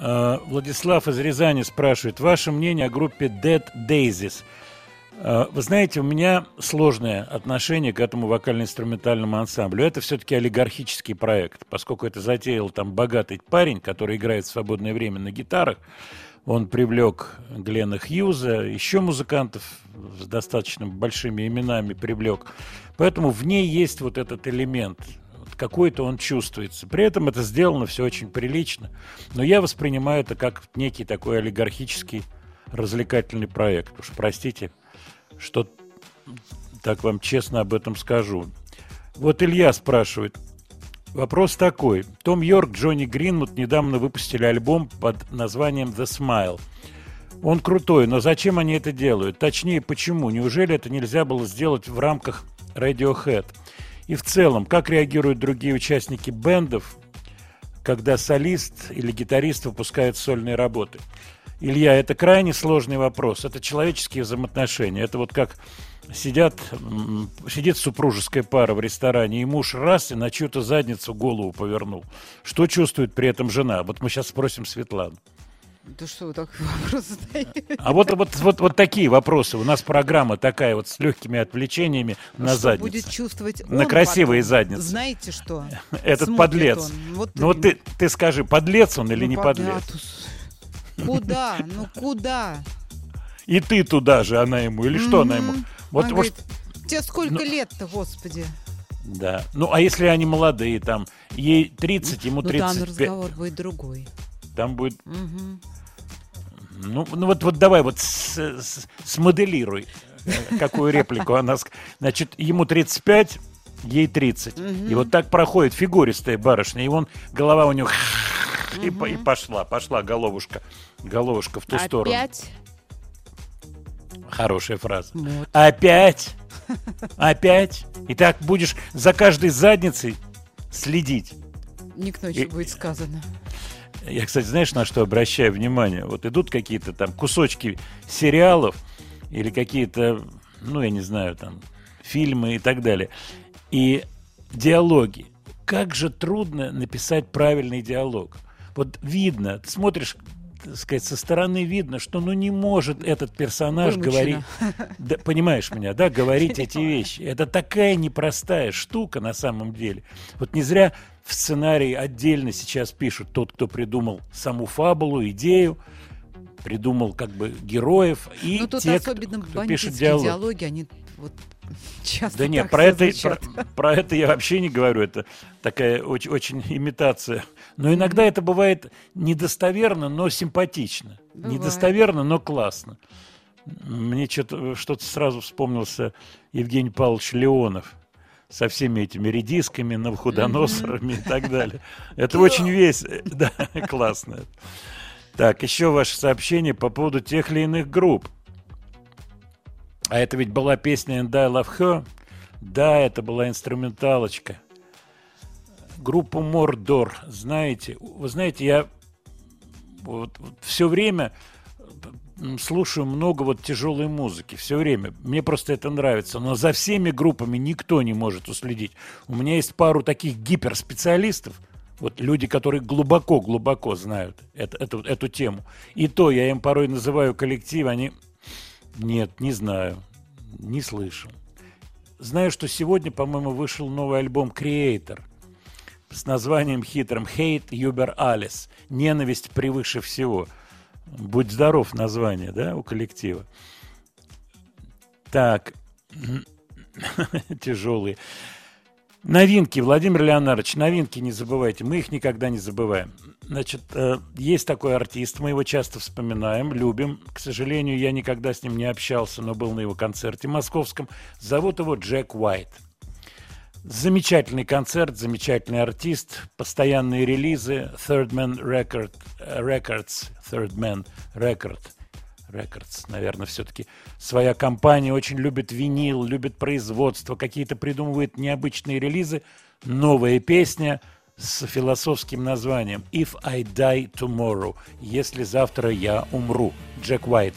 А, Владислав из Рязани спрашивает, ваше мнение о группе Dead Daisies. А, Вы знаете, у меня сложное отношение к этому вокально-инструментальному ансамблю. Это все-таки олигархический проект, поскольку это затеял там богатый парень, который играет в свободное время на гитарах. Он привлек Глена Хьюза, еще музыкантов с достаточно большими именами привлек. Поэтому в ней есть вот этот элемент. Какой-то он чувствуется. При этом это сделано все очень прилично. Но я воспринимаю это как некий такой олигархический развлекательный проект. Уж простите, что так вам честно об этом скажу. Вот Илья спрашивает. Вопрос такой. Том Йорк, Джонни Гринвуд недавно выпустили альбом под названием «The Smile». Он крутой, но зачем они это делают? Точнее, почему? Неужели это нельзя было сделать в рамках Radiohead? И в целом, как реагируют другие участники бендов, когда солист или гитарист выпускает сольные работы? Илья, это крайне сложный вопрос. Это человеческие взаимоотношения. Это вот как сидят, сидит супружеская пара в ресторане, и муж раз и на чью-то задницу голову повернул. Что чувствует при этом жена? Вот мы сейчас спросим Светлану. Да что вы так [LAUGHS] вопрос задаете? А вот, вот, вот, вот такие вопросы. У нас программа такая вот с легкими отвлечениями на Что задницу. будет чувствовать На он красивые потом? задницы. Знаете что? Этот Смотрит подлец. он. Вот Ну вот ты, ты скажи, подлец он или Ну, не подлец. подлец? Куда? [LAUGHS] Ну куда? И ты туда же, она ему, или что она ему? Вот, Она говорит, тебе сколько Ну, лет-то, господи? Да. Ну, а если они молодые, там, ей 30, ему Ну там 35, разговор будет другой. там будет... Ну, ну вот, вот давай вот с- с- смоделируй, э, какую реплику она... Значит, ему 35, ей 30. И вот так проходит фигуристая барышня, и вон голова у него... [LAUGHS] И, по- и пошла, пошла головушка, головушка в ту сторону. Опять? Хорошая фраза. Вот. Опять? Опять? И так будешь за каждой задницей следить. Не к ночи И- будет сказано. Я, кстати, знаешь, на что обращаю внимание? Вот идут какие-то там кусочки сериалов или какие-то, ну, я не знаю, там, фильмы и так далее. И диалоги. Как же трудно написать правильный диалог. Вот видно, ты смотришь, так сказать, со стороны видно, что ну не может этот персонаж Вымучено. говорить, да, понимаешь меня, да, говорить эти вещи. Это такая непростая штука на самом деле. Вот не зря в сценарии отдельно сейчас пишут тот, кто придумал саму фабулу, идею, придумал как бы героев и Ну тут те, кто- особенно кто, пишет бандитские диалог. диалоги, они вот [LAUGHS] часто Да нет, про это, про, про это я вообще не говорю. Это такая очень, очень имитация. Но иногда это бывает недостоверно, но симпатично. Бывает. Недостоверно, но классно. Мне что-то, что-то сразу вспомнился Евгений Павлович Леонов со всеми этими редисками, навходоносорами и так далее. Это очень весело. [LAUGHS] Да, классно. Так, еще ваше сообщение по поводу тех или иных групп. А это ведь была песня And I Love Her. Да, это была инструменталочка. Группу Мордор, знаете, вы знаете, я вот, все время слушаю много вот тяжелой музыки, все время. Мне просто это нравится. Но за всеми группами никто не может уследить. У меня есть пару таких гиперспециалистов, вот люди, которые глубоко-глубоко знают это, эту, эту тему. И то я им порой называю коллектив, они... Нет, не знаю, не слышал. Знаю, что сегодня, по-моему, вышел новый альбом Creator с названием хитрым «Hate Uber Alles» – «Ненависть превыше всего». Будь здоров название, да, у коллектива. Так, [LAUGHS] тяжелые. Новинки, Владимир Леонардович, новинки не забывайте, мы их никогда не забываем. Значит, э, есть такой артист, мы его часто вспоминаем, любим. К сожалению, я никогда с ним не общался, но был на его концерте московском. Зовут его Джек Уайт. Замечательный концерт, замечательный артист, постоянные релизы, Third Man Record, э, Records, Third Man Record, Records, наверное, все-таки своя компания, очень любит винил, любит производство, какие-то придумывает необычные релизы, новая песня с философским названием «If I Die Tomorrow», «Если завтра я умру», Джек Уайт.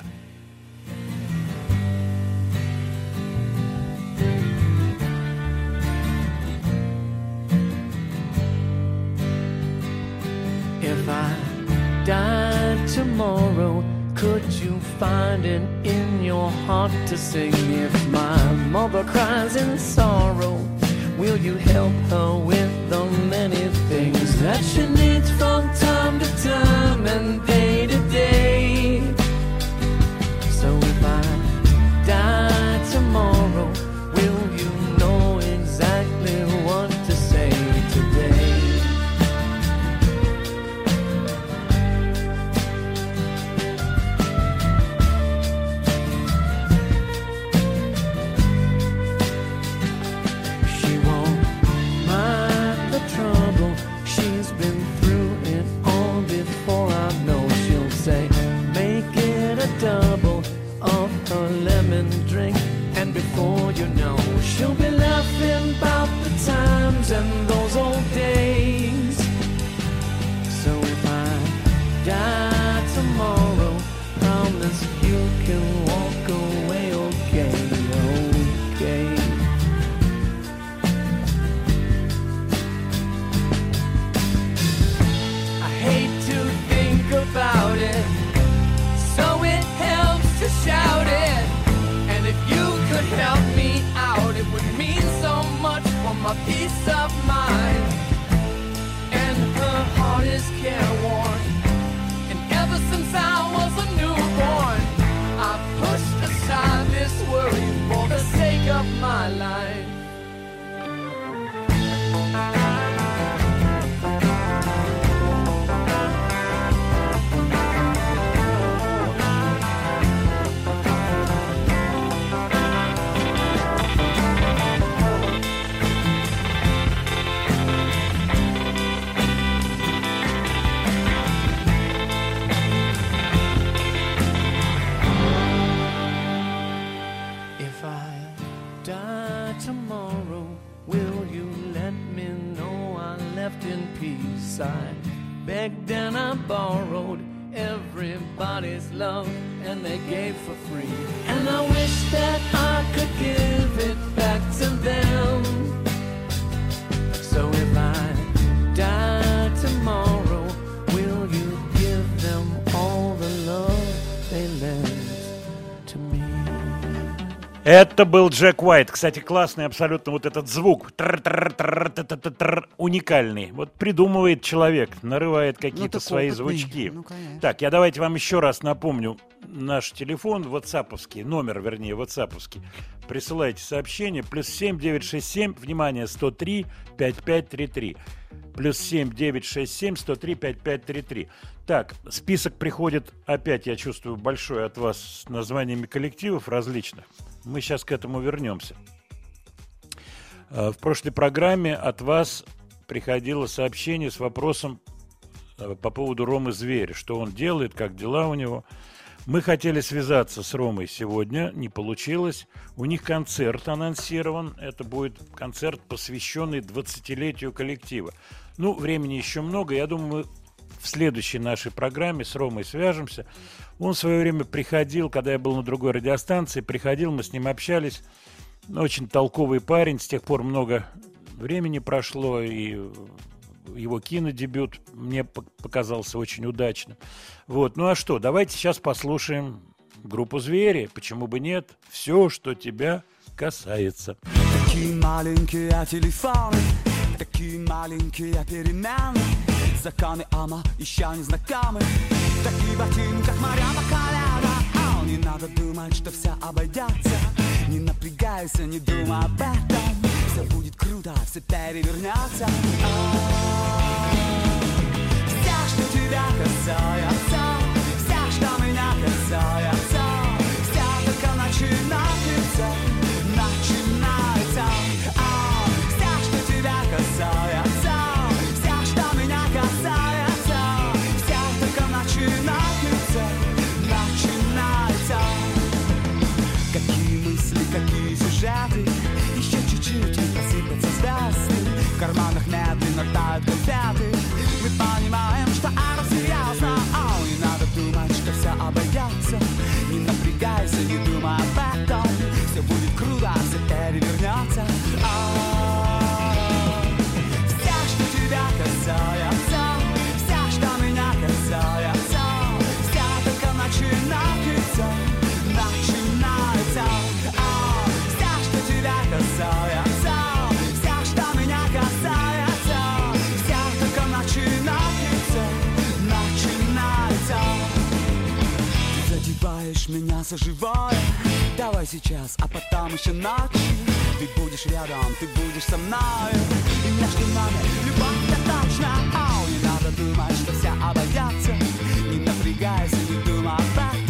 If I die tomorrow, could you find it in your heart to sing? If my mother cries in sorrow, Will you help her with the many things that she needs from time to time and day? Это был Джек Уайт. Кстати, классный абсолютно вот этот звук. Уникальный. Вот придумывает человек, нарывает какие-то так свои опытный. звучки. Ну, конечно. Так, я давайте вам еще раз напомню наш телефон, ватсаповский, номер, вернее, ватсаповский. Присылайте сообщение. Плюс 7 967, внимание, 103 5533. Плюс 7 967 103 5533. Так, список приходит опять, я чувствую, большой от вас с названиями коллективов различных. Мы сейчас к этому вернемся. Э, В прошлой программе от вас приходило сообщение с вопросом э, по поводу Ромы Зверя. Что он делает, как дела у него. Мы хотели связаться с Ромой сегодня, не получилось. У них концерт анонсирован. Это будет концерт, посвященный 20-летию коллектива. Ну, времени еще много. Я думаю, мы в следующей нашей программе с Ромой свяжемся. Он в свое время приходил, когда я был на другой радиостанции, приходил, мы с ним общались. Очень толковый парень, с тех пор много времени прошло, и его кинодебют мне пок- показался очень удачным. Вот, ну а что, давайте сейчас послушаем группу «Звери», почему бы нет, все, что тебя касается. Такие маленькие телефоны, такие маленькие перемены Законы Ама еще не знакомы. В таких ботинках моря по колено Ау, Не надо думать, что все обойдется. Не напрягайся, не думай об этом. Все будет круто, все перевернется. Ау. Все, что тебя касается меня за живое Давай сейчас, а потом еще ночью Ты будешь рядом, ты будешь со мной. И между нами любовь я точно. Ау, не надо думать, что все обойдется Не напрягайся, не думай об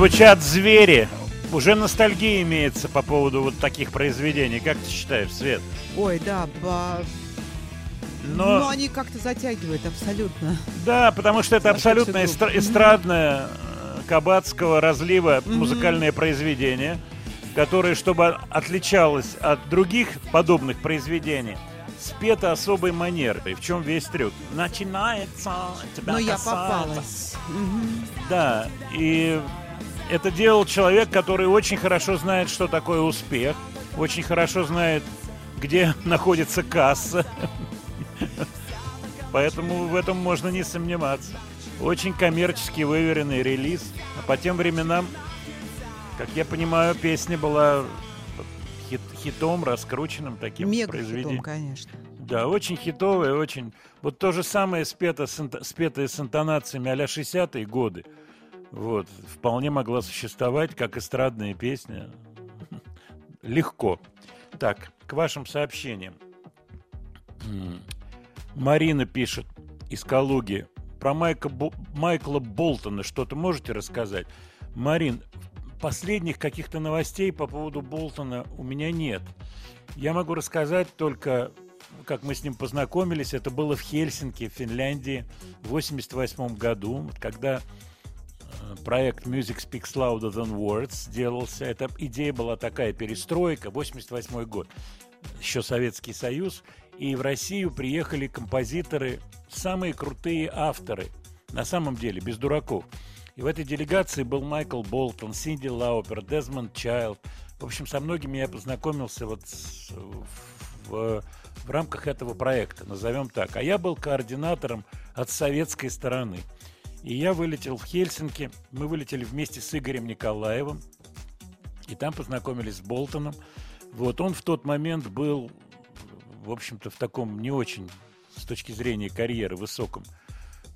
Звучат звери. Уже ностальгия имеется по поводу вот таких произведений. Как ты считаешь, Свет? Ой, да, ба- Но, но они как-то затягивают абсолютно. да, потому что это абсолютно эстра- эстрадное э, кабацкого разлива Мгм. музыкальное произведение, которое, чтобы отличалось от других подобных произведений, спето особой манерой. В чем весь трюк? Начинается. тебя Но я касается. попалась. Мгм. Да, и это делал человек, который очень хорошо знает, что такое успех, очень хорошо знает, где [LAUGHS] находится касса. [LAUGHS] Поэтому в этом можно не сомневаться. Очень коммерчески выверенный релиз. А по тем временам, как я понимаю, песня была хит- хитом, раскрученным таким Мега произведением. хитом, конечно. Да, очень хитовая, очень. Вот то же самое спето с, спетое с интонациями а-ля 60-е годы. Вот, вполне могла существовать как эстрадная песня. Легко. Так, к вашим сообщениям. Марина пишет из Калуги. Про Майка Бо- Майкла Болтона что-то можете рассказать? Марин, последних каких-то новостей по поводу Болтона у меня нет. Я могу рассказать только, как мы с ним познакомились. Это было в Хельсинки, в Финляндии, в 88 году, когда проект Music Speaks Louder Than Words сделался. Эта идея была такая, перестройка, 88 год, еще Советский Союз. И в Россию приехали композиторы, самые крутые авторы, на самом деле, без дураков. И в этой делегации был Майкл Болтон, Синди Лаупер, Дезмонд Чайлд. В общем, со многими я познакомился вот с- в, в рамках этого проекта, назовем так. А я был координатором от советской стороны. И я вылетел в Хельсинки. Мы вылетели вместе с Игорем Николаевым. И там познакомились с Болтоном. Вот он в тот момент был, в общем-то, в таком не очень, с точки зрения карьеры, высоком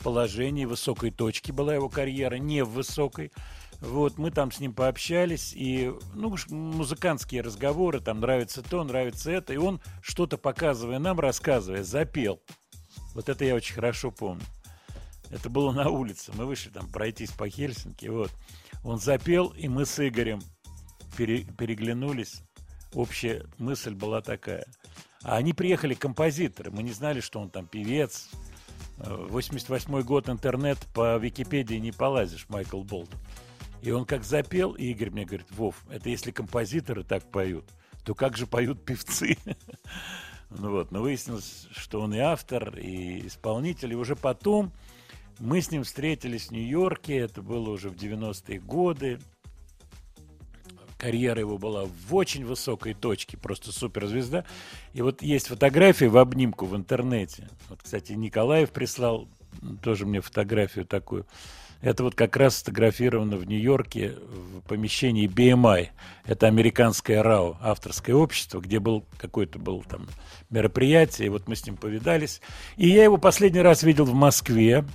положении, высокой точке была его карьера, не в высокой. Вот, мы там с ним пообщались, и, ну, музыкантские разговоры, там нравится то, нравится это, и он, что-то показывая нам, рассказывая, запел. Вот это я очень хорошо помню. Это было на улице, мы вышли там пройтись по Хельсинки, вот. Он запел, и мы с Игорем пере- переглянулись. Общая мысль была такая. А они приехали композиторы, мы не знали, что он там певец, 88 год интернет по Википедии не полазишь, Майкл Болтон. И он как запел, и Игорь мне говорит, Вов, это если композиторы так поют, то как же поют певцы? [LAUGHS] Ну вот, но выяснилось, что он и автор, и исполнитель. И уже потом мы с ним встретились в Нью-Йорке, это было уже в 90-е годы. Карьера его была в очень высокой точке, просто суперзвезда. И вот есть фотография в обнимку в интернете. Вот, кстати, Николаев прислал тоже мне фотографию такую. Это вот как раз сфотографировано в Нью-Йорке в помещении BMI. Это американское РАО, авторское общество, где был какое-то было там мероприятие. И вот мы с ним повидались. И я его последний раз видел в Москве,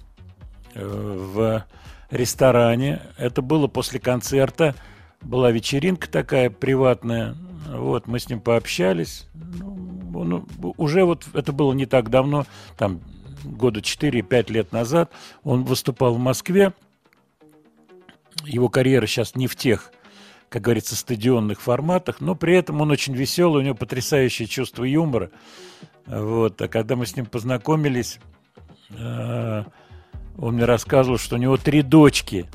в ресторане. Это было после концерта. Была вечеринка такая приватная. Вот, мы с ним пообщались. Ну, он, уже вот это было не так давно, там года 4-5 лет назад. Он выступал в Москве. Его карьера сейчас не в тех, как говорится, стадионных форматах, но при этом он очень веселый, у него потрясающее чувство юмора. Вот. А когда мы с ним познакомились, э, он мне рассказывал, что у него три дочки.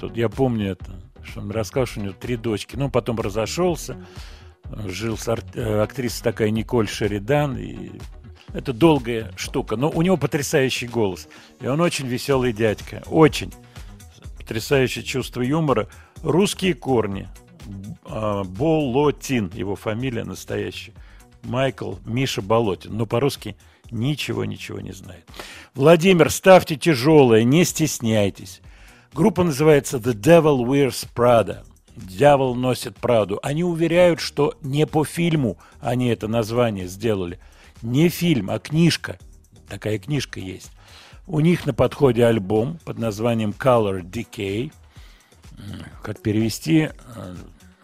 Вот я помню это. что он рассказал, что у него три дочки. Ну, потом разошелся, жил с ар- э, актрисой такая Николь Шеридан, и это долгая штука. Но у него потрясающий голос, и он очень веселый дядька, очень потрясающее чувство юмора, русские корни. А, Болотин, его фамилия настоящая. Майкл Миша Болотин. Но по-русски ничего, ничего не знает. Владимир, ставьте тяжелое, не стесняйтесь. Группа называется The Devil Wears Prada. Дьявол носит Праду. Они уверяют, что не по фильму они это название сделали. Не фильм, а книжка. Такая книжка есть. У них на подходе альбом под названием Color Decay. Как перевести? Э,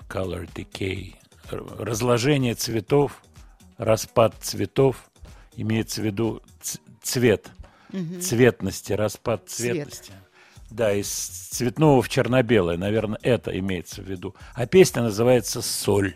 Color Decay. Разложение цветов, распад цветов. Имеется в виду цвет. Цветности, распад Цвет. цветности. Да, из цветного в черно-белое, наверное, это имеется в виду. А песня называется «Соль».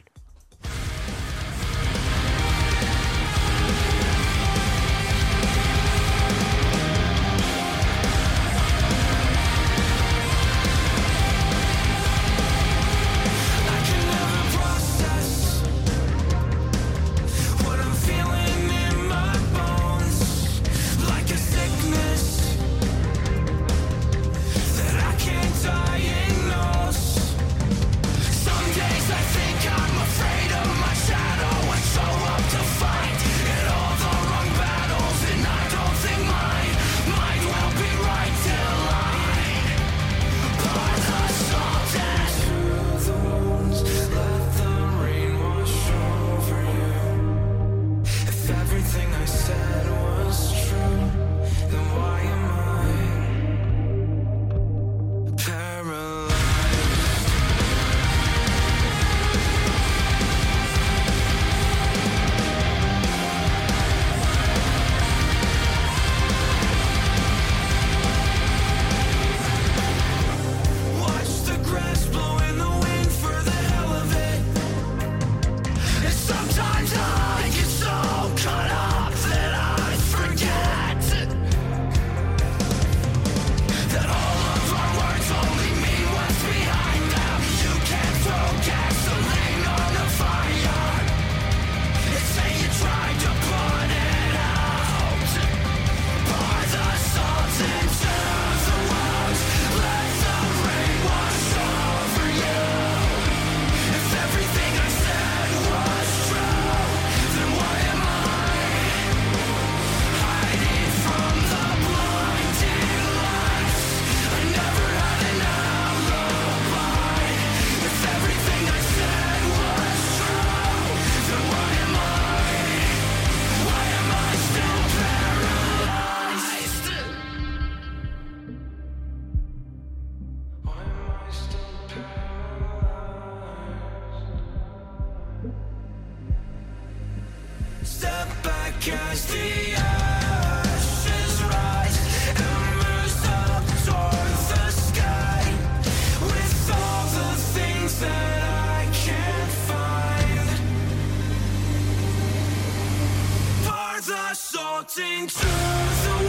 truth.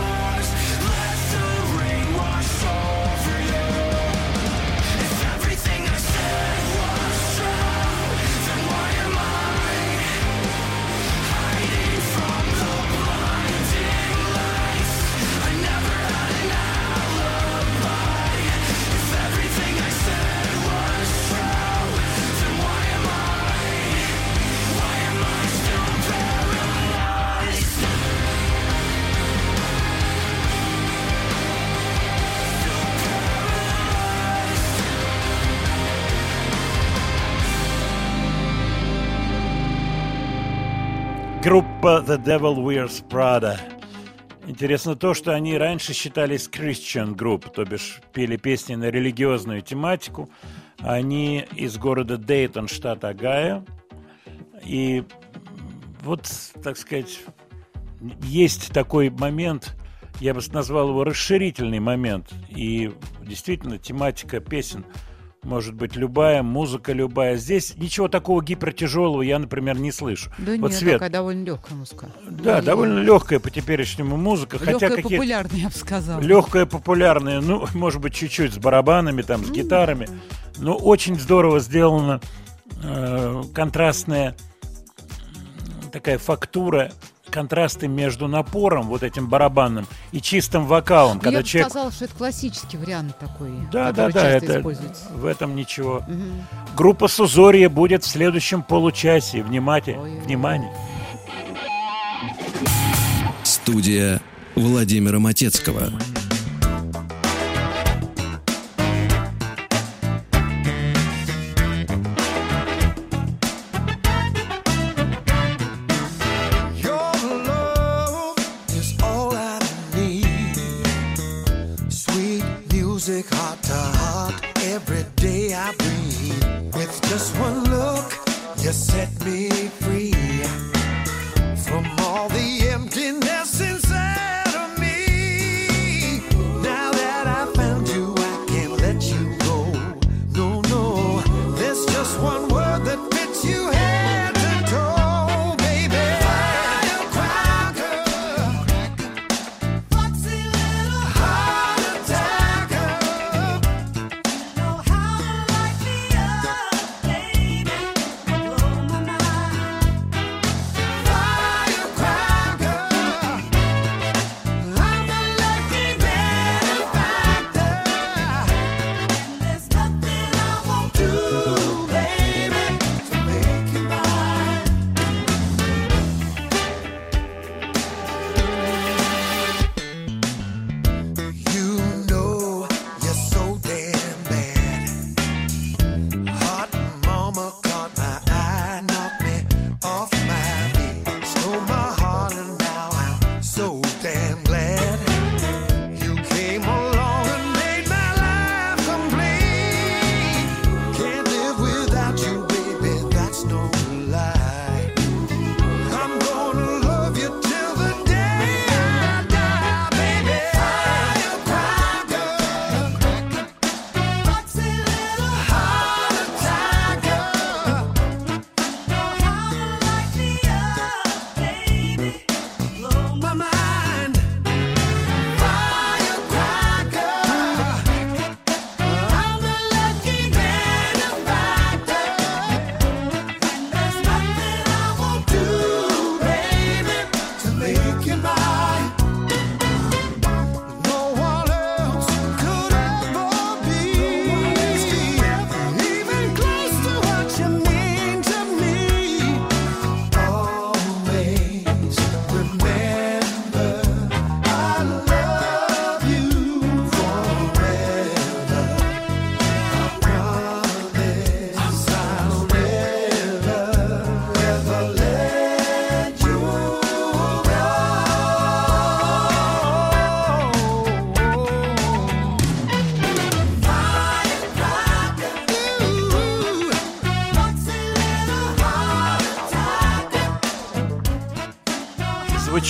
Группа The Devil Wears Prada. Интересно то, что они раньше считались Christian Group, то бишь пели песни на религиозную тематику. Они из города Дейтон, штат Огайо. И вот, так сказать, есть такой момент, я бы назвал его расширительный момент. И действительно, тематика песен может быть любая, музыка любая. Здесь ничего такого гипертяжелого я, например, не слышу. Да вот нет, Свет, такая довольно легкая музыка. да, И довольно легкая по теперешнему музыка, хотя Легкая, какие популярная, я бы сказала. легкая, популярная, ну, может быть, чуть-чуть с барабанами, там, с гитарами. Но очень здорово сделана э, контрастная такая фактура, контрасты между напором, вот этим барабанным, и чистым вокалом, Ну, когда я бы человек... сказала, что это классический вариант такой, Да, да, который да, часто это используется. в этом ничего. Мгм. Группа Сузорья будет в следующем получасе. Внимание, Ой-ой-ой. внимание. Студия Владимира Матецкого.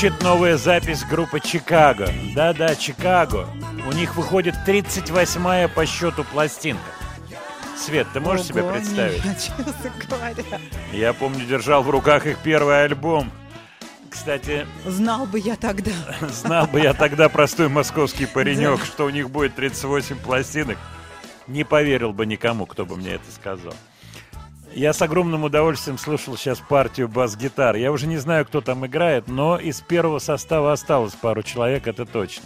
Звучит новая запись группы Чикаго. Да-да, Чикаго. У них выходит 38-я по счету пластинка. Свет, ты можешь себе Ого, представить? нет, честно говоря. Я помню, держал в руках их первый альбом. Кстати, Знал бы я тогда. знал бы я тогда простой московский паренек, что у них будет 38 пластинок, не поверил бы никому, кто бы мне это сказал. Я с огромным удовольствием слушал сейчас партию бас-гитар. Я уже не знаю, кто там играет, но из первого состава осталось пару человек, это точно.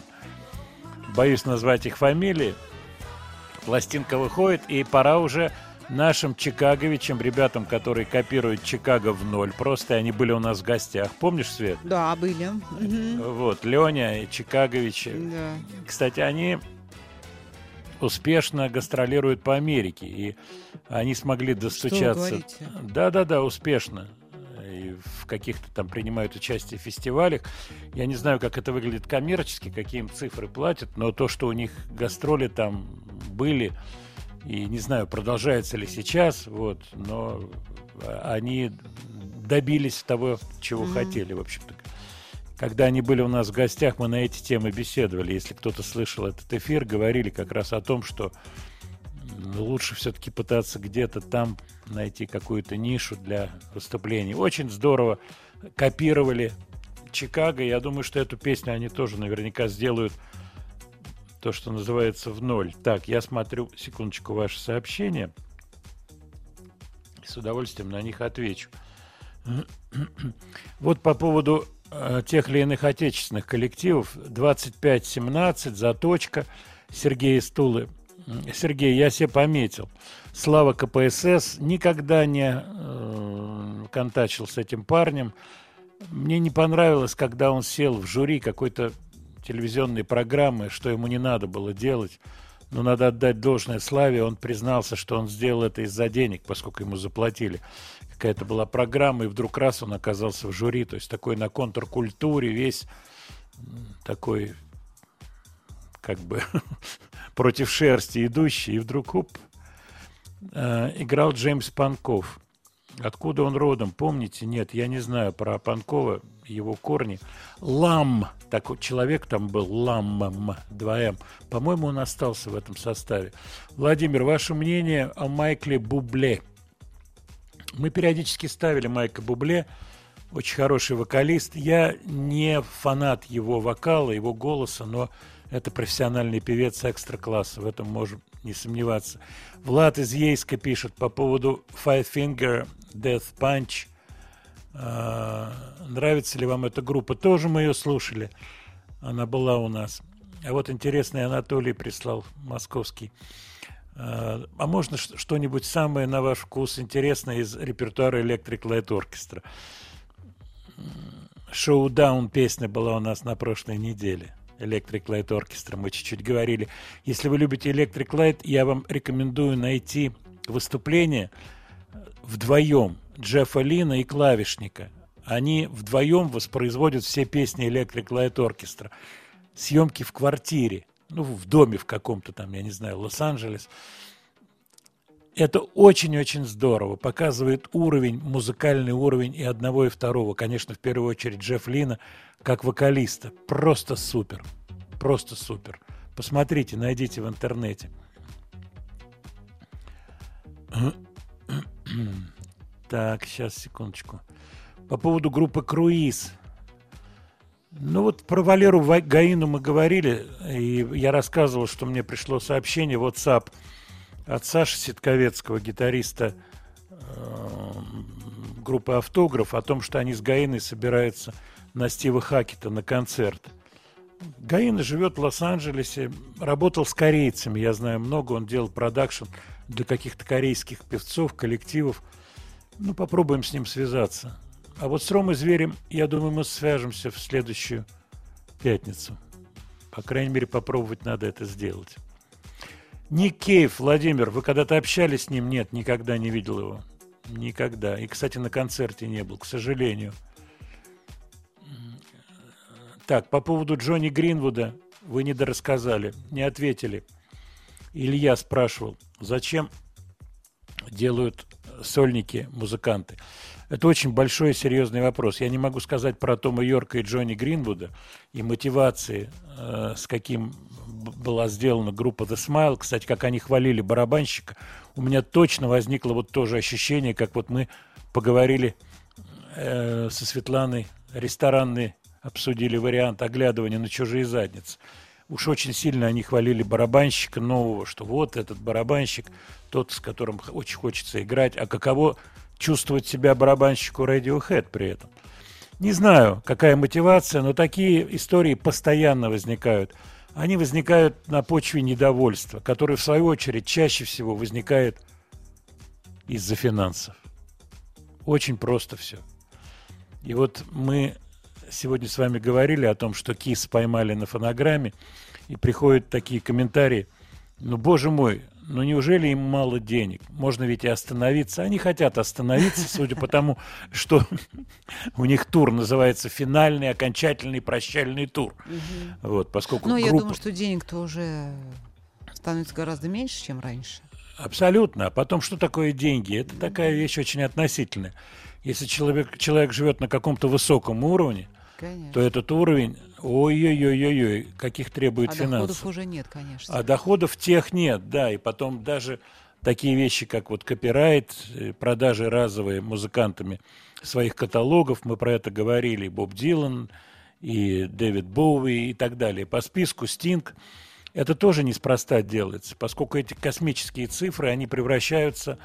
Боюсь назвать их фамилии. Пластинка выходит, и пора уже нашим чикаговичам, ребятам, которые копируют Чикаго в ноль. Просто они были у нас в гостях. Помнишь, Свет? Да, были. Вот, Леня и Чикаговичи. Да. Кстати, они успешно гастролируют по Америке, и они смогли достучаться. Да-да-да, успешно. И в каких-то там принимают участие в фестивалях. Я не знаю, как это выглядит коммерчески, какие им цифры платят, но то, что у них гастроли там были, и не знаю, продолжается ли сейчас, вот, но они добились того, чего хотели, в общем-то. Когда они были у нас в гостях, мы на эти темы беседовали. Если кто-то слышал этот эфир, говорили как раз о том, что Но лучше все-таки пытаться где-то там найти какую-то нишу для выступлений. Очень здорово копировали Чикаго. Я думаю, что эту песню они тоже наверняка сделают то, что называется в ноль. Так, я смотрю, секундочку, ваше сообщение. С удовольствием на них отвечу. [CLEARS THROAT] Вот по поводу тех или иных отечественных коллективов. 25-17, заточка Сергея Стулы. Сергей, я себе пометил. Слава КПСС никогда не э, контачил с этим парнем. Мне не понравилось, когда он сел в жюри какой-то телевизионной программы, что ему не надо было делать. Но надо отдать должное Славе, он признался, что он сделал это из-за денег, поскольку ему заплатили. Какая-то была программа, и вдруг раз он оказался в жюри, то есть такой на контркультуре, весь такой как бы [LAUGHS] против шерсти идущий, и вдруг оп, э, играл Джеймс Панков. Откуда он родом, помните? Нет, я не знаю про Панкова, его корни. Лам, такой человек там был, Ламм, 2М. По-моему, он остался в этом составе. Владимир, ваше мнение о Майкле Бубле? Мы периодически ставили Майка Бубле, очень хороший вокалист. Я не фанат его вокала, его голоса, но это профессиональный певец экстра-класса, в этом можем не сомневаться. Влад из Ейска пишет по поводу Five Finger Death Punch. А, нравится ли вам эта группа? Тоже мы ее слушали. Она была у нас. А вот интересный Анатолий прислал, московский. А, можно что-нибудь самое на ваш вкус интересное из репертуара Electric Light Orchestra? Шоу-даун песня была у нас на прошлой неделе. Electric Light Orchestra, мы чуть-чуть говорили. Если вы любите Electric Light, я вам рекомендую найти выступление вдвоем Джеффа Лина и клавишника. Они вдвоем воспроизводят все песни Electric Light Orchestra. Съемки в квартире, ну, в доме в каком-то там, я не знаю, Лос-Анджелес. Это очень-очень здорово. Показывает уровень, музыкальный уровень и одного, и второго. Конечно, в первую очередь Джефф Лина – как вокалиста. Просто супер. Просто супер. Посмотрите, найдите в интернете. Так, сейчас, секундочку. По поводу группы «Круиз». Ну вот про Валеру Гаину мы говорили, и я рассказывал, что мне пришло сообщение в WhatsApp от Саши Ситковецкого, гитариста э, группы «Автограф», о том, что они с Гаиной собираются на Стива Хакета на концерт. Гаина живет в Лос-Анджелесе, работал с корейцами, я знаю много, он делал продакшн для каких-то корейских певцов, коллективов. Ну, попробуем с ним связаться. А вот с Ромой Зверем, я думаю, мы свяжемся в следующую пятницу. По крайней мере, попробовать надо это сделать. Ник Владимир, вы когда-то общались с ним? Нет, никогда не видел его. Никогда. И, кстати, на концерте не был, к сожалению. Так, по поводу Джонни Гринвуда вы не дорассказали, не ответили. Илья спрашивал, зачем делают сольники музыканты? Это очень большой и серьезный вопрос. Я не могу сказать про Тома Йорка и Джонни Гринвуда и мотивации, э, с каким была сделана группа The Smile. Кстати, как они хвалили барабанщика, у меня точно возникло вот то же ощущение, как вот мы поговорили э, со Светланой, ресторанный обсудили вариант оглядывания на чужие задницы. Уж очень сильно они хвалили барабанщика нового, что вот этот барабанщик, тот, с которым очень хочется играть. А каково чувствовать себя барабанщику Radiohead при этом? Не знаю, какая мотивация, но такие истории постоянно возникают. Они возникают на почве недовольства, которое, в свою очередь, чаще всего возникает из-за финансов. Очень просто все. И вот мы сегодня с вами говорили о том, что КИС поймали на фонограмме, и приходят такие комментарии. Ну, боже мой, ну неужели им мало денег? Можно ведь и остановиться. Они хотят остановиться, судя по тому, что у них тур называется финальный, окончательный, прощальный тур. Вот, поскольку Ну, я думаю, что денег-то уже становится гораздо меньше, чем раньше. Абсолютно. А потом, что такое деньги? Это такая вещь очень относительная. Если человек, человек живет на каком-то высоком уровне, Конечно. то этот уровень, ой-ой-ой-ой, каких требует а финансов. доходов уже нет, конечно. А доходов тех нет, да, и потом даже такие вещи, как вот копирайт, э, продажи разовые музыкантами своих каталогов, мы про это говорили, Боб Дилан и Дэвид Боуи и так далее. По списку Стинг это тоже неспроста делается, поскольку эти космические цифры, они превращаются,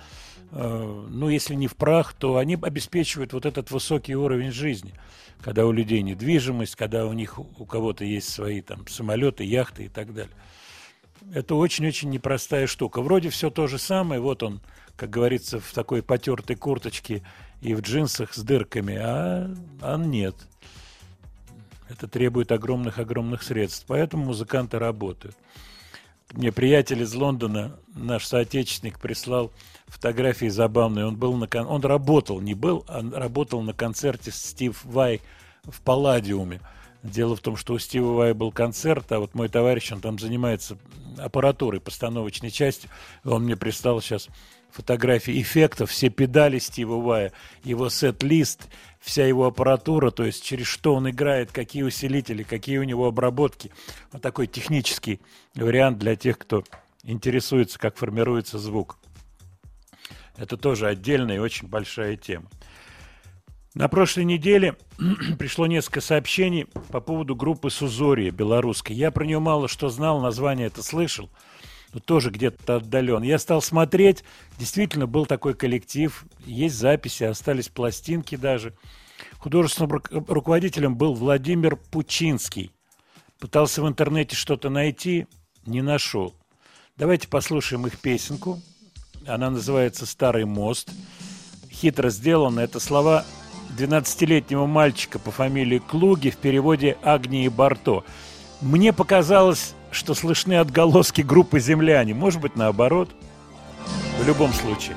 ну, если не в прах, то они обеспечивают вот этот высокий уровень жизни, когда у людей недвижимость, когда у них у кого-то есть свои там самолеты, яхты и так далее. Это очень-очень непростая штука. Вроде все то же самое, вот он, как говорится, в такой потертой курточке и в джинсах с дырками, а, а нет. Это требует огромных-огромных средств, поэтому музыканты работают. Мне приятель из Лондона, наш соотечественник, прислал фотографии забавные. Он был на кон... он работал, не был, а работал на концерте Стив Вай в Палладиуме. Дело в том, что у Стива Вая был концерт, а вот мой товарищ, он там занимается аппаратурой, постановочной частью. Он мне прислал сейчас фотографии эффектов, все педали Стива Вая, его сет-лист, вся его аппаратура, то есть через что он играет, какие усилители, какие у него обработки. Вот такой технический вариант для тех, кто интересуется, как формируется звук. Это тоже отдельная и очень большая тема. На прошлой неделе [CLEARS THROAT] пришло несколько сообщений по поводу группы Сузория белорусской. Я про нее мало что знал, название это слышал, но тоже где-то отдален. Я стал смотреть, действительно был такой коллектив, есть записи, остались пластинки даже. Художественным руководителем был Владимир Пучинский. Пытался в интернете что-то найти, не нашел. Давайте послушаем их песенку. Она называется «Старый мост». Хитро сделано. Это слова 12-летнего мальчика по фамилии Клуги в переводе Агнии Барто. Мне показалось, что слышны отголоски группы «Земляне». Может быть, наоборот. В любом случае.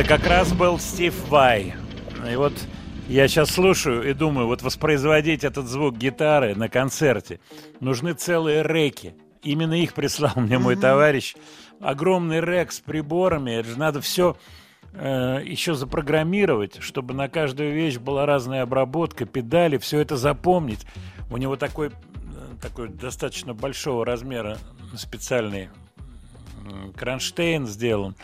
Это как раз был Стив Вай. И вот я сейчас слушаю и думаю, вот воспроизводить этот звук гитары на концерте нужны целые реки. Именно их прислал мне мой товарищ. Огромный рек с приборами. Это же надо все э, еще запрограммировать, чтобы на каждую вещь была разная обработка, педали, все это запомнить. У него такой, э, такой достаточно большого размера специальный кронштейн сделан.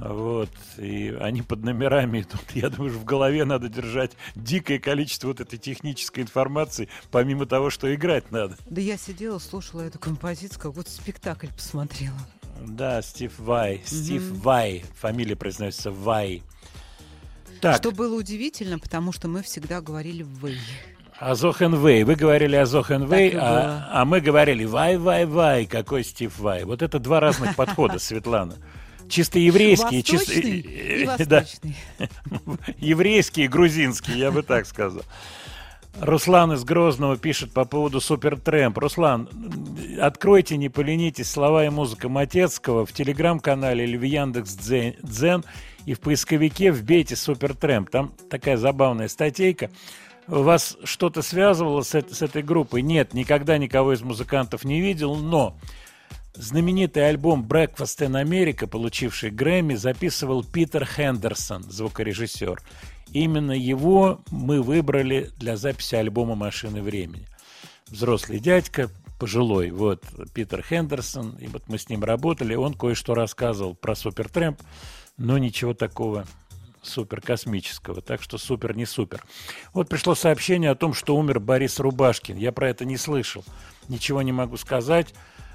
Вот, и они под номерами идут. [LAUGHS] Я думаю, что в голове надо держать дикое количество вот этой технической информации, помимо того, что играть надо. Да я сидела, слушала эту композицию, как будто спектакль посмотрела. Да, Стив Вай. Стив Вай. Фамилия произносится Вай. Так, Что было удивительно, потому что мы всегда говорили «вы». Азохенвей. Вы говорили Азохенвей, Так и а, а мы говорили Вай-Вай-Вай. Какой Стив Вай. Вот это два разных подхода, [LAUGHS] Светлана. Чисто еврейские, чисто... Восточный и [LAUGHS] Да. [LAUGHS] и грузинский, я бы так сказал. Руслан из Грозного пишет по поводу Супертрэмп. Руслан, откройте, не поленитесь, слова и музыка Матецкого в телеграм-канале или в Яндекс Дзен, и в поисковике вбейте Супертрэмп. Там такая забавная статейка. Вас что-то связывало с, с этой группой? Нет, никогда никого из музыкантов не видел, но Знаменитый альбом «Breakfast in America», получивший Грэмми, записывал Питер Хендерсон, звукорежиссер. Именно его мы выбрали для записи альбома «Машины времени». Взрослый дядька, пожилой, вот, Питер Хендерсон, и вот мы с ним работали, он кое-что рассказывал про Супертрэмп, но ничего такого супер космического, так что супер не супер. Вот пришло сообщение о том, что умер Борис Рубашкин. Я про это не слышал, ничего не могу сказать.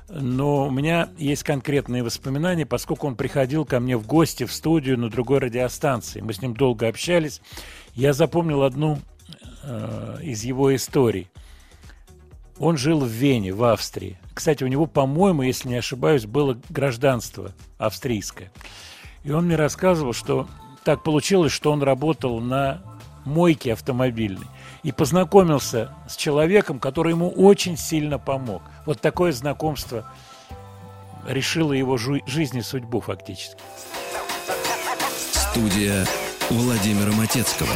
Но у меня есть конкретные воспоминания, поскольку он приходил ко мне в гости в студию на другой радиостанции. Мы с ним долго общались. Я запомнил одну э, из его историй. Он жил в Вене, в Австрии. Кстати, у него, по-моему, если не ошибаюсь, было гражданство австрийское. И он мне рассказывал, что так получилось, что он работал на мойке автомобильной и познакомился с человеком, который ему очень сильно помог. Вот такое знакомство решило его жизнь и судьбу фактически. Студия Владимира Матецкого.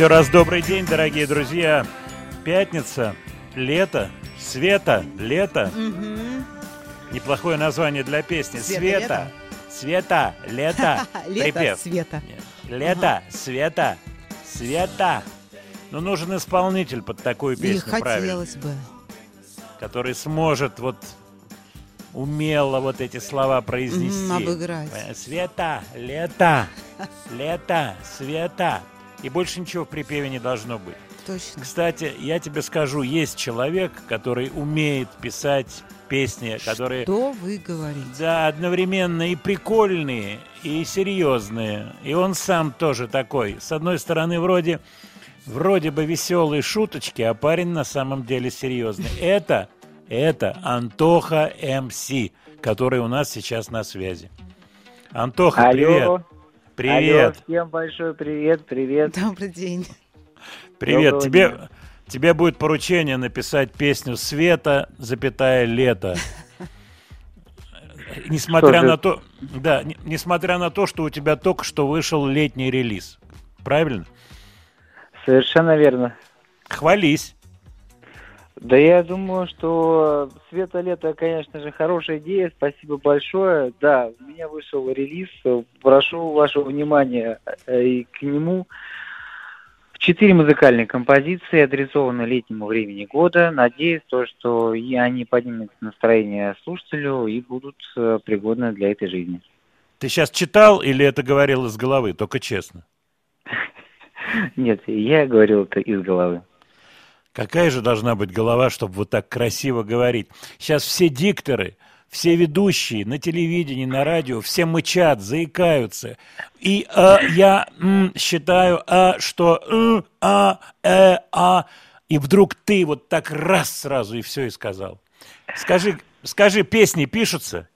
Еще раз добрый день, дорогие друзья. Пятница, лето, Света, лето. Неплохое название для песни. Света, Света, лето. Лето. Света. Лето, [LAUGHS] Света, Света. Ну, нужен исполнитель под такую песню, правильно, хотелось бы. который сможет вот умела вот эти слова произнести. Обыграть. Э, Света, лето, [LAUGHS] лето, света. И больше ничего в припеве не должно быть. Точно. Кстати, я тебе скажу, есть человек, который умеет писать песни, которые Что вы говорите? да, одновременно и прикольные, и серьезные. И он сам тоже такой. С одной стороны, вроде, вроде бы веселые шуточки, а парень на самом деле серьезный. Это, это Антоха МС, который у нас сейчас на связи. Антоха, привет. Алло. Привет. Алло, всем большой привет, привет. Добрый день. Привет. Доброго Тебе, дня. тебе будет поручение написать песню «Света, запятая лето». [LAUGHS] Несмотря на то, да, не- несмотря на то, что у тебя только что вышел летний релиз. Правильно? Совершенно верно. Хвались. Да я думаю, что Света Лето, конечно же, хорошая идея. Спасибо большое. Да, у меня вышел релиз. Прошу вашего внимания э, и к нему. Четыре музыкальные композиции адресованы летнему времени года. Надеюсь, то, что и они поднимут настроение слушателю и будут э, пригодны для этой жизни. Ты сейчас читал или это говорил из головы? Только честно. [LAUGHS] Нет, я говорил это из головы. Какая же должна быть голова, чтобы вот так красиво говорить? Сейчас все дикторы, все ведущие на телевидении, на радио, все мычат, заикаются. И э, я м, считаю, а, что м, а, э, а, и вдруг ты вот так раз сразу и все и сказал. Скажи, скажи, песни пишутся?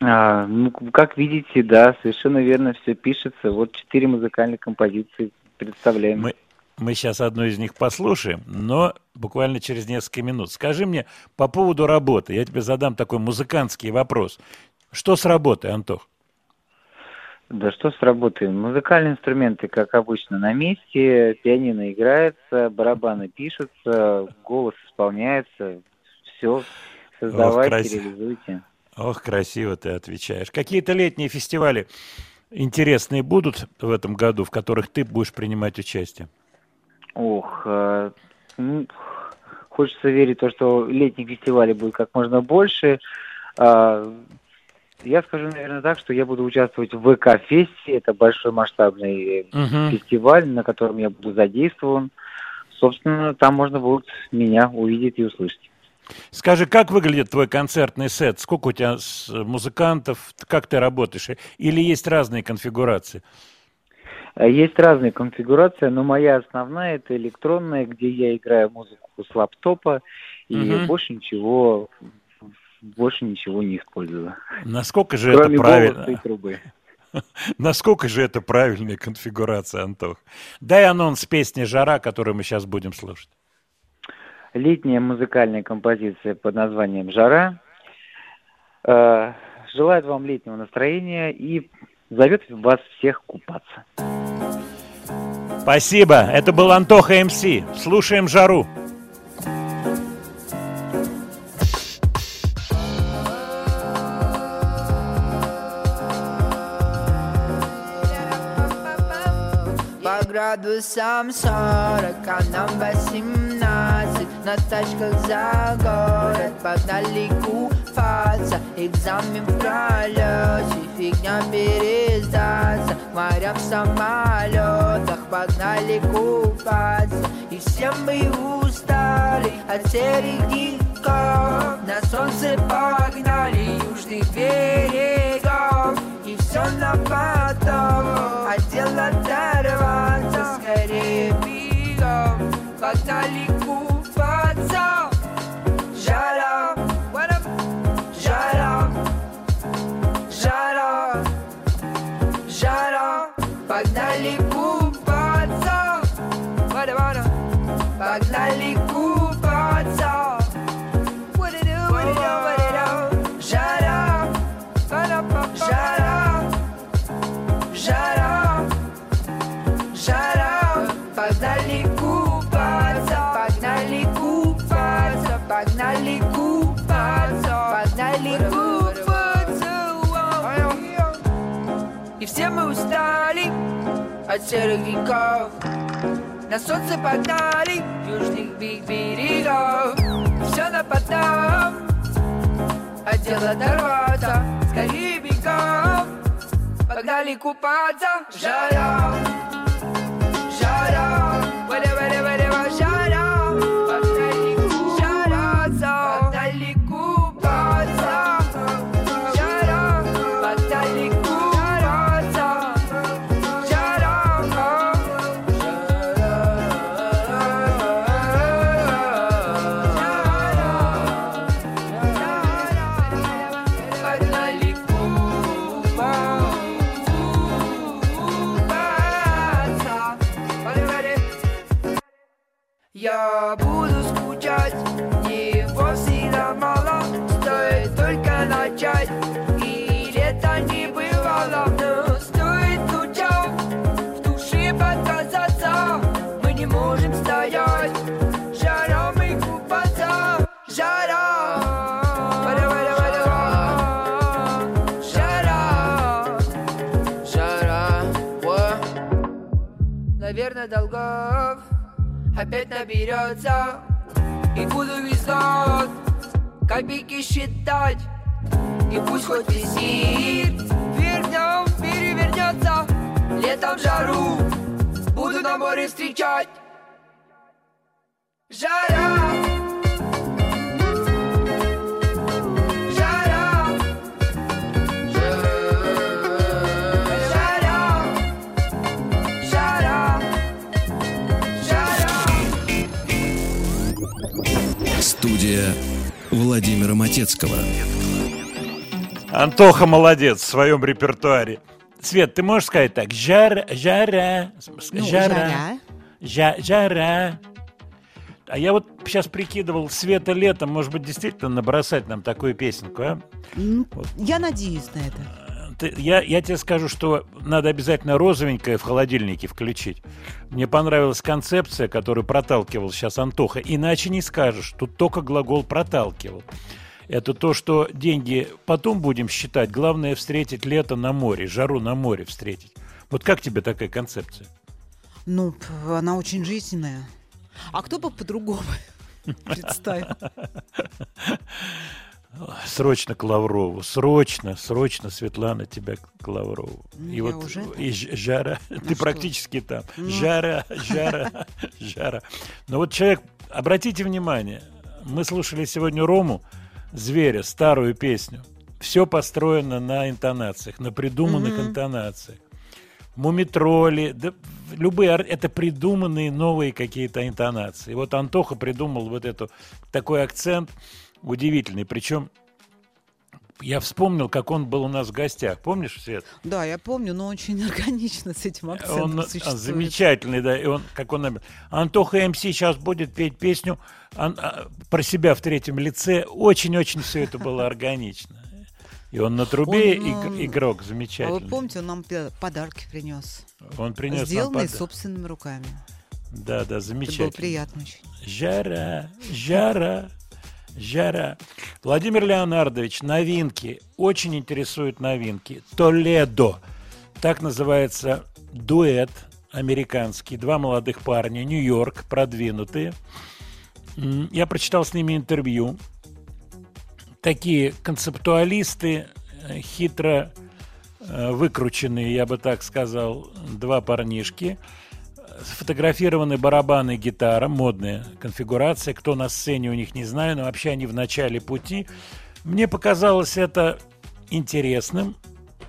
А, ну, как видите, да, совершенно верно, все пишется. Вот четыре музыкальные композиции представляем. Мы, мы сейчас одну из них послушаем, но буквально через несколько минут. Скажи мне по поводу работы. Я тебе задам такой музыкантский вопрос. Что с работой, Антох? Да что с работой? Музыкальные инструменты, как обычно, на месте, пианино играется, барабаны пишутся, голос исполняется, все, создавайте, красиво. реализуйте. Ох, красиво ты отвечаешь. Какие-то летние фестивали интересные будут в этом году, в которых ты будешь принимать участие? Ох, э, ну, хочется верить в то, что летних фестивалей будет как можно больше. А, Я скажу, наверное, так, что я буду участвовать в ВК-фесте. Это большой масштабный Мгм. фестиваль, на котором я буду задействован. Собственно, там можно будет меня увидеть и услышать. Скажи, как выглядит твой концертный сет? Сколько у тебя музыкантов? Как ты работаешь? Или есть разные конфигурации? Э, Есть разные конфигурации, но моя основная это электронная, где я играю музыку с лаптопа и Мгм. больше ничего, больше ничего не использую. Насколько же Кроме это голоса и правильно? трубы. [LAUGHS] Насколько же это правильная конфигурация, Антох? Дай анонс песни «Жара», которую мы сейчас будем слушать. Летняя музыкальная композиция под названием «Жара». Э, Желает вам летнего настроения и зовет вас всех купаться. Спасибо. Это был Антоха МС. Слушаем «Жару». Градусам 40, а нам 18 На тачках за город погнали купаться Экзамен в пролете, фигня пересдаться морям в самолетах погнали купаться. И все мы устали от серых диков На солнце погнали южных берегов И все на потом А дело дорваться От серых веков На солнце погнали Южных берегов. Все на потом Хотел оторваться с Карибиков Погнали купаться Жара, жара Валя, валя, валя, опять наберется. И буду год копейки считать. И пусть хоть висит. Вверх днем перевернется Летом жару буду на море встречать. Жара Студия Владимира Матецкого. Антоха молодец в своем репертуаре. Свет, ты можешь сказать так? Жара, жара, Ну, жара, жара. жа- жара. А я вот сейчас прикидывал, Света летом, может быть, действительно набросать нам такую песенку, а? Ну, Я надеюсь на это. Я, я тебе скажу, что надо обязательно розовенькое в холодильнике включить. Мне понравилась концепция, которую проталкивал сейчас Антоха. Иначе не скажешь. Тут только глагол проталкивал. Это то, что деньги потом будем считать. Главное встретить лето на море, жару на море встретить. Вот как тебе такая концепция? Ну, она очень жизненная. А кто бы по-другому [LAUGHS] представил? [LAUGHS] Срочно к Лаврову, срочно, срочно, Светлана, тебя к Лаврову. Ну, и вот уже и жара, [LAUGHS] ты что? практически там. Ну. Жара, [LAUGHS] жара, жара. Но вот человек, обратите внимание, мы слушали сегодня Рому, зверя, старую песню. Все построено на интонациях, на придуманных Мгм. интонациях. Мумитроли, да, любые, это придуманные новые какие-то интонации. Вот Антоха придумал вот эту, такой акцент удивительный. Причем я вспомнил, как он был у нас в гостях. Помнишь, Свет? Да, я помню, но очень органично с этим акцентом Он а, существует. замечательный, да. И он, как он Антоха МС сейчас будет петь песню ан- а, про себя в третьем лице. Очень-очень все это было [LAUGHS] органично. И он на трубе Он, иг- игрок А замечательный. вы помните, он нам подарки принес. Он принес нам Сделанные пода- собственными руками. Да, да, Это было замечательно. приятно очень. Жара, жара, жара. Владимир Леонардович, новинки. Очень интересуют новинки. Толедо. Так называется дуэт американский. Два молодых парня. Нью-Йорк, продвинутые. Я прочитал с ними интервью. Такие концептуалисты, э, хитро э, выкрученные, я бы так сказал, два парнишки сфотографированы барабаны и гитара, модная конфигурация. Кто на сцене у них не знаю, но вообще они в начале пути. Мне показалось это интересным.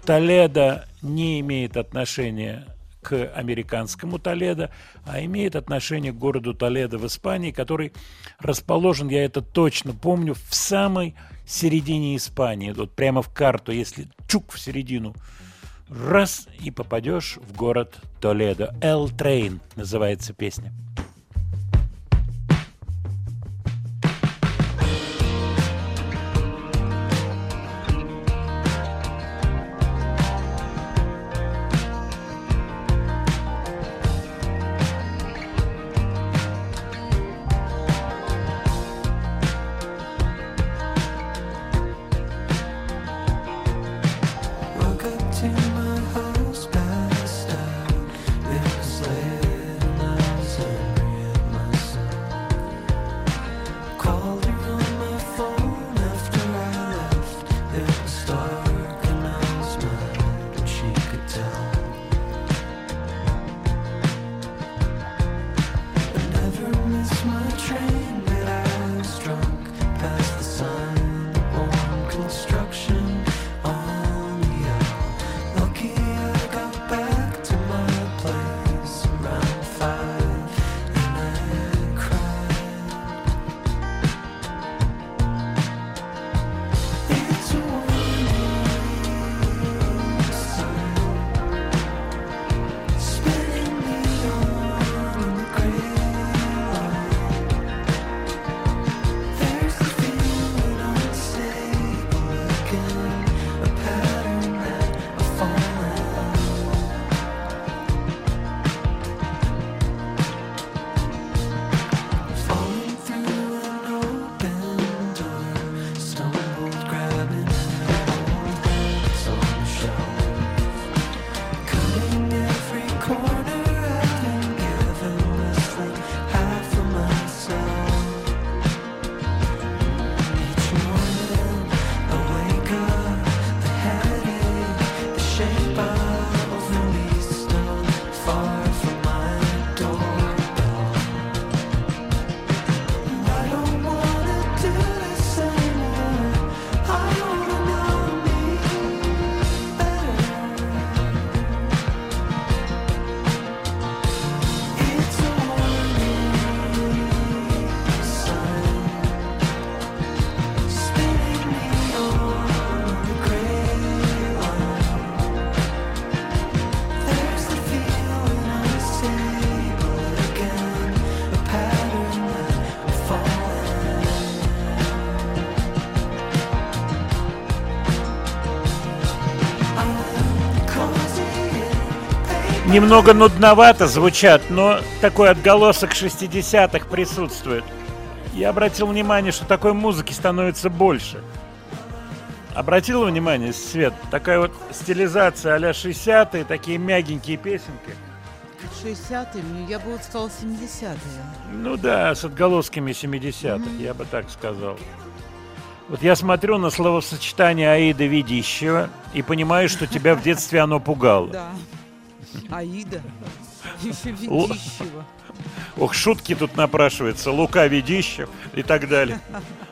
Толедо не имеет отношения к американскому Толедо, а имеет отношение к городу Толедо в Испании, который расположен, я это точно помню, в самой середине Испании. Вот прямо в карту, если чук в середину раз и попадешь в город Толедо. L Train называется песня. Немного нудновато звучат, но такой отголосок 60-х присутствует. Я обратил внимание, что такой музыки становится больше. Обратил внимание, Свет, такая вот стилизация а-ля 60-е, такие мягенькие песенки. 60-е, ну, я бы вот сказала 70-е. Ну да, с отголосками 70-х, я бы так сказал. Вот я смотрю на словосочетание Аида Ведищева и понимаю, что тебя в детстве оно пугало. [LAUGHS] Да. Аида. Еще Ведищева. Ох, шутки тут напрашиваются. Лука Ведищев и так далее.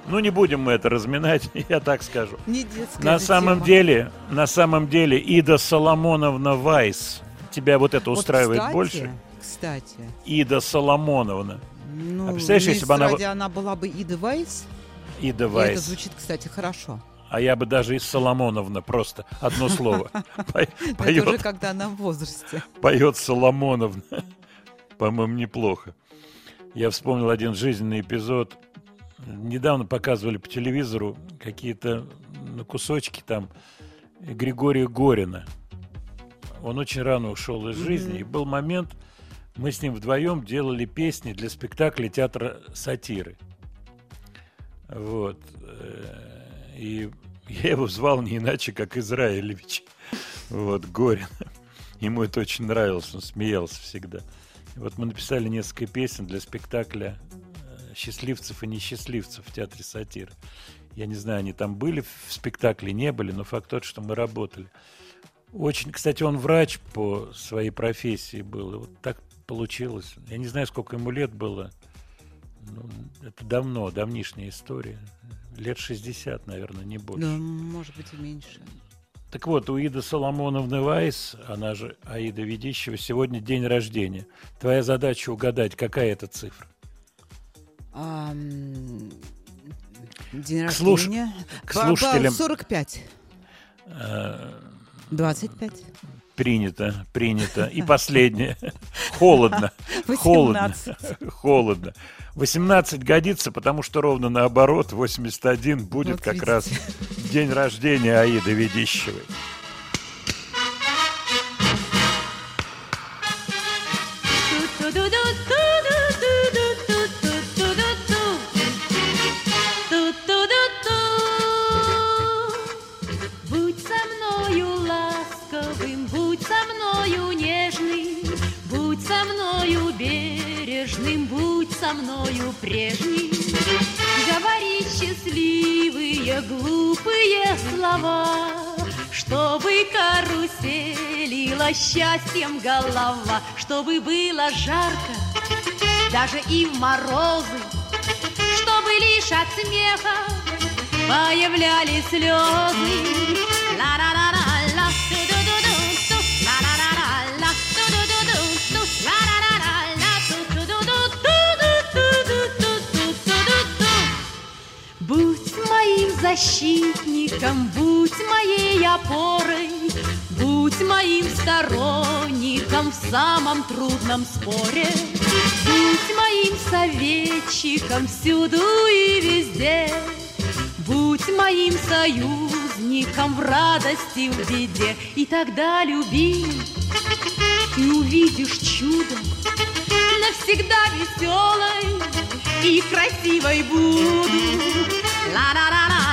Ну, не будем мы это разминать, [LAUGHS] я так скажу. Не детская На самом тема. деле, на самом деле, Ида Соломоновна Вайс. Тебя вот это Вот, устраивает кстати, больше? Кстати. Ида Соломоновна. Ну, А представляешь, если бы она- она была бы Ида Вайс, Ида и это Вайс. звучит, кстати, хорошо. А я бы даже из Соломоновна просто одно слово. [LAUGHS] По- Но Это уже Поет, когда она в возрасте. поет Соломоновна. [LAUGHS] По-моему, неплохо. Я вспомнил один жизненный эпизод. Недавно показывали по телевизору какие-то ну, кусочки там Григория Горина. Он очень рано ушел из жизни. И был момент, мы с ним вдвоем делали песни для спектакля театра сатиры. Вот. И я его звал не иначе, как Израилевич. Вот, Горин. Ему это очень нравилось, он смеялся всегда. И вот мы написали несколько песен для спектакля э, «Счастливцев и несчастливцев» в театре сатиры. Я не знаю, они там были в спектакле, не были, но факт тот, что мы работали. Очень, кстати, он врач по своей профессии был. И вот так получилось. Я не знаю, сколько ему лет было. Ну, это давно, давнишняя история. Лет 60, наверное, не больше. Ну, может быть, и меньше. Так вот, у Иды Соломоновны Вайс, она же Аида Ведищева, сегодня день рождения. Твоя задача угадать, какая это цифра. А, день К слуш- рождения. к Ба- ба- слушателям. 45. Э, 25. Принято, принято. И последнее. Холодно. Холодно. 18. Холодно. 18 годится, потому что ровно наоборот, 81 будет Вот как видите. раз день рождения Аиды Ведищевой. Со мною бережным, будь со мною прежним. Говори счастливые, глупые слова, чтобы каруселила счастьем голова, чтобы было жарко, даже и в морозы, чтобы лишь от смеха появлялись слезы. Ла-ла-ла-ла-ла, защитником, будь моей опорой, Будь моим сторонником в самом трудном споре, Будь моим советчиком всюду и везде, Будь моим союзником в радости, в беде, И тогда, любимый, ты увидишь чудо, Навсегда веселой и красивой буду. Ла-ла-ла-ла-ла, ту-ду-ду-ду-ту, ла-ла-ла-ла-ла, ту-ду-ду-ду-ту-ду-ду-ту-ду-ду.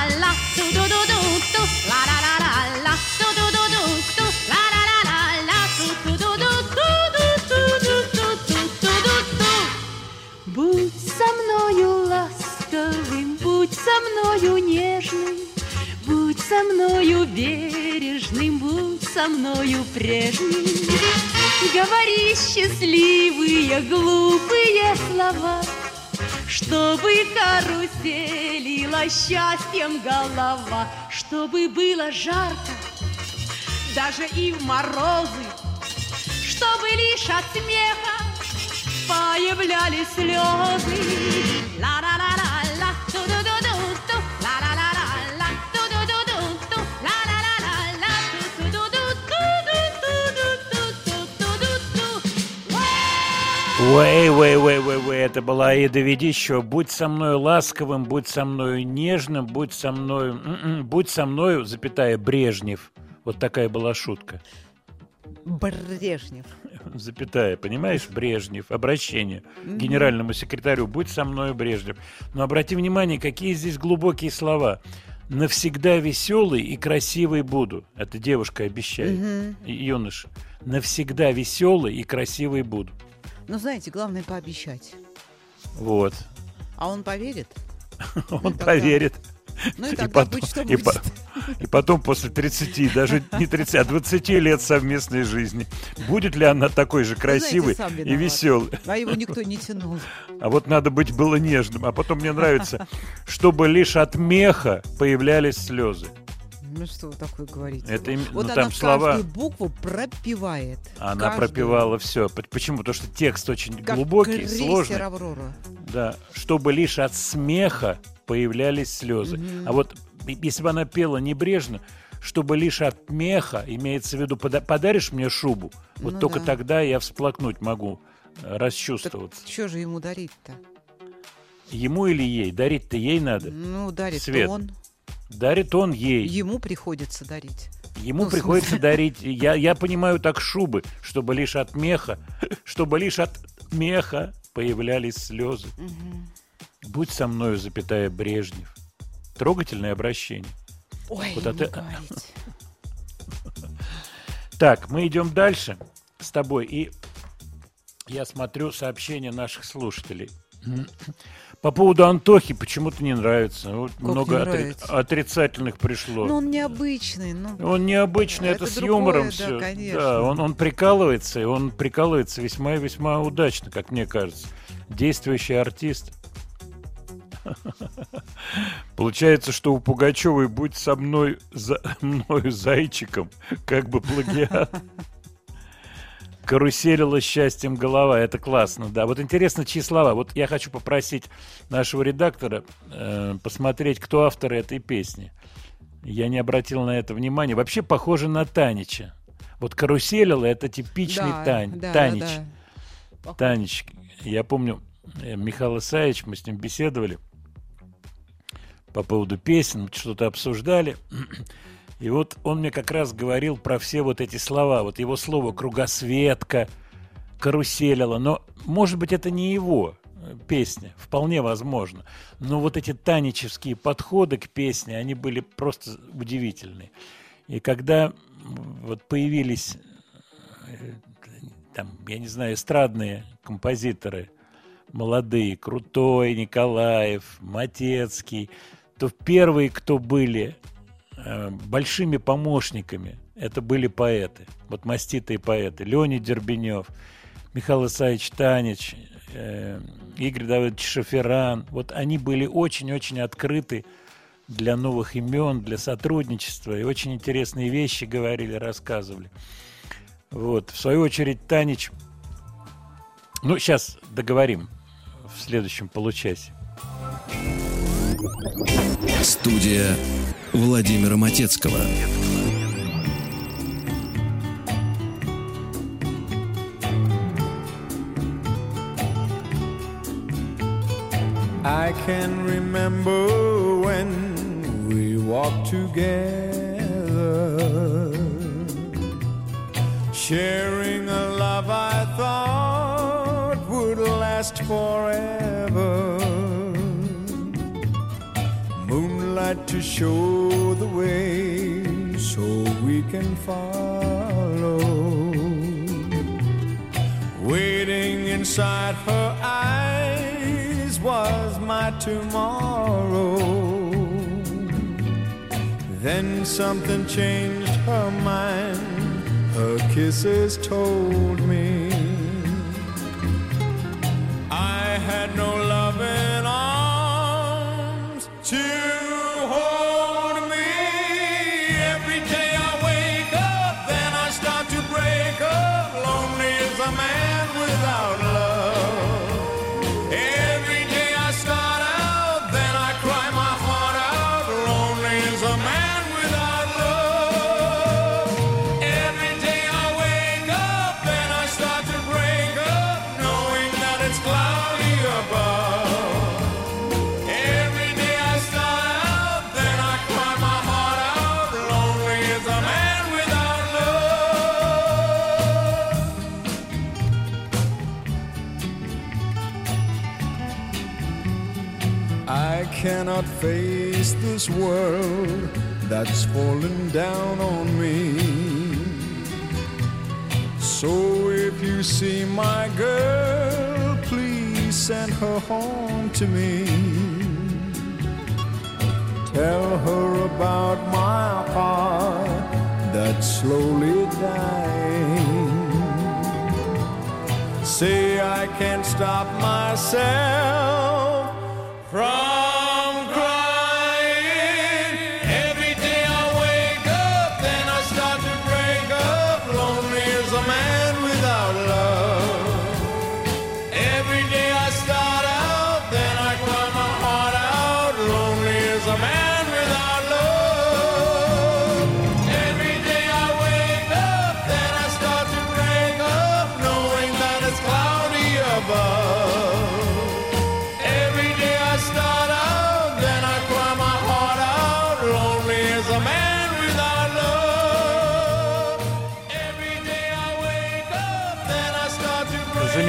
Будь со мною ласковым, будь со мною нежным, Будь со мною бережным. Говори счастливые, глупые слова, Чтобы каруселила счастьем голова, Чтобы было жарко, даже и в морозы, Чтобы лишь от смеха появлялись слезы. Ла-ла-ла-ла-ла, Уэй, уэй, уэй, уэй, уэй, это была Аида Ведищева. Будь со мною ласковым, будь со мною нежным, будь со мною, м-м, будь со мною, запятая, Брежнев. Вот такая была шутка. Брежнев. запятая, понимаешь, Брежнев, обращение к генеральному секретарю, будь со мной, Брежнев. Но обрати внимание, какие здесь глубокие слова. Навсегда веселый и красивый буду. Это девушка обещает. И юноша. Навсегда веселый и красивый буду. Ну, знаете, главное пообещать. Вот. А он поверит? [LAUGHS] Он тогда- поверит. Ну и И тогда потом, будь что будет. и потом после 30, даже не 30, а 20 лет совместной жизни, будет ли она такой же знаете, красивой сам и веселой? А его никто не тянул. А вот надо быть было нежным. А потом мне нравится, чтобы лишь от меха появлялись слезы. Ну что вы такое говорите? Это им- вот ну, она там слова- букву пропивает. Она Каждую. пропевала все. Почему? Потому что текст очень Как глубокий, сложный. Аврора. Да, чтобы лишь от смеха появлялись слезы. Мгм. А вот если бы она пела небрежно, чтобы лишь от меха, имеется в виду, пода- подаришь мне шубу, вот Ну только да. тогда я всплакнуть могу, э, расчувствоваться. Что же ему дарить-то? Ему или ей? Дарить-то ей надо. Ну, дарит Свет. он. Дарит он ей. Ему приходится дарить. Ему Ну, приходится дарить, я, я понимаю так шубы, чтобы лишь от меха, чтобы лишь от меха появлялись слезы. Будь со мною, запятая Брежнев. Трогательное обращение. Ой, Куда не ты-. [LAUGHS] Так, мы идем дальше с тобой, и я смотрю сообщения наших слушателей. По поводу Антохи почему-то не нравится. Вот Как много не отри- нравится? отрицательных пришло. Ну, он необычный. Ну, Он необычный, это, Это с другое, юмором да, все. конечно. он, он прикалывается, и он прикалывается весьма и весьма удачно, как мне кажется. Действующий артист. [LAUGHS] Получается, что у Пугачевой будь со мной, за, [LAUGHS] мною зайчиком, как бы плагиат. [LAUGHS] Каруселила счастьем голова. Это классно, да. Вот интересно, чьи слова. Вот я хочу попросить нашего редактора э, посмотреть, кто автор этой песни. Я не обратил на это внимания. Вообще похоже на Танича. Вот каруселила это типичный Да, Тань, да, Танич. да. Танич. Я помню, э, Михаил Исаевич, мы с ним беседовали по поводу песен, что-то обсуждали. И вот он мне как раз говорил про все вот эти слова. Вот его слово «кругосветка», «каруселила». Но, может быть, это не его э, песня. Вполне возможно. Но вот эти таничевские подходы к песне, они были просто удивительные. И когда вот появились э, там, я не знаю, эстрадные композиторы, молодые, Крутой, Николаев, Матецкий, то первые, кто были большими помощниками, это были поэты, вот маститые поэты. Леонид Дербенев, Михаил Исаевич Танич, э, Игорь Давыдович Шаферан. Вот они были очень-очень открыты для новых имен, для сотрудничества. И очень интересные вещи говорили, рассказывали. Вот. В свою очередь, Танич... Ну, сейчас договорим в следующем получасе. Студия Владимира Матецкого. I can remember when we walked together, sharing a love I thought would last forever. Moonlight to show the way so we can follow. Waiting inside her eyes was my tomorrow. Then something changed her mind. Her kisses told me face this world that's falling down on me. So if you see my girl, please send her home to me. Tell her about my heart that's slowly dying. Say I can't stop myself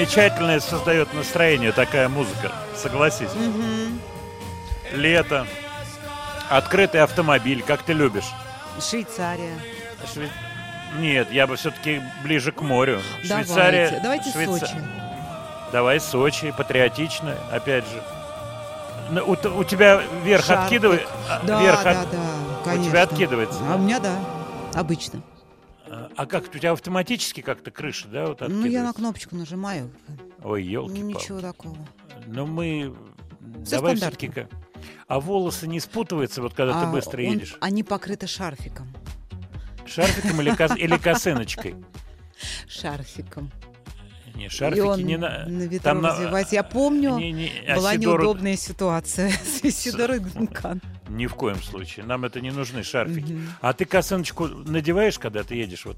Замечательное создает настроение такая музыка, согласись. Лето, открытый автомобиль, как ты любишь. Швейцария. Шве- Нет, я бы все-таки ближе к морю. Давайте, Швейцария. давайте Швейца- Сочи. Давай Сочи, патриотично, опять же. Ну, У, у тебя вверх Шарфик. откидывает. Да, вверх да, от- да, У конечно. тебя откидывается. А у меня да, обычно. А а как у тебя автоматически как-то крыша, да, вот Ну, я на кнопочку нажимаю. Ой, елки Ничего такого. Ну мы Всё давай все-таки. А волосы не спутываются, вот когда ты А быстро он- едешь? Они покрыты шарфиком. Шарфиком или, кос- или [LAUGHS] косыночкой? Шарфиком. Не, И шарфики он не на... на ветру там развивается. Я помню, Не, не, была Сидору- неудобная ситуация [LAUGHS] с Исидорой Дункан. Ни в коем случае. Нам это не нужны шарфики. Мгм. А ты косыночку надеваешь, когда ты едешь? Вот,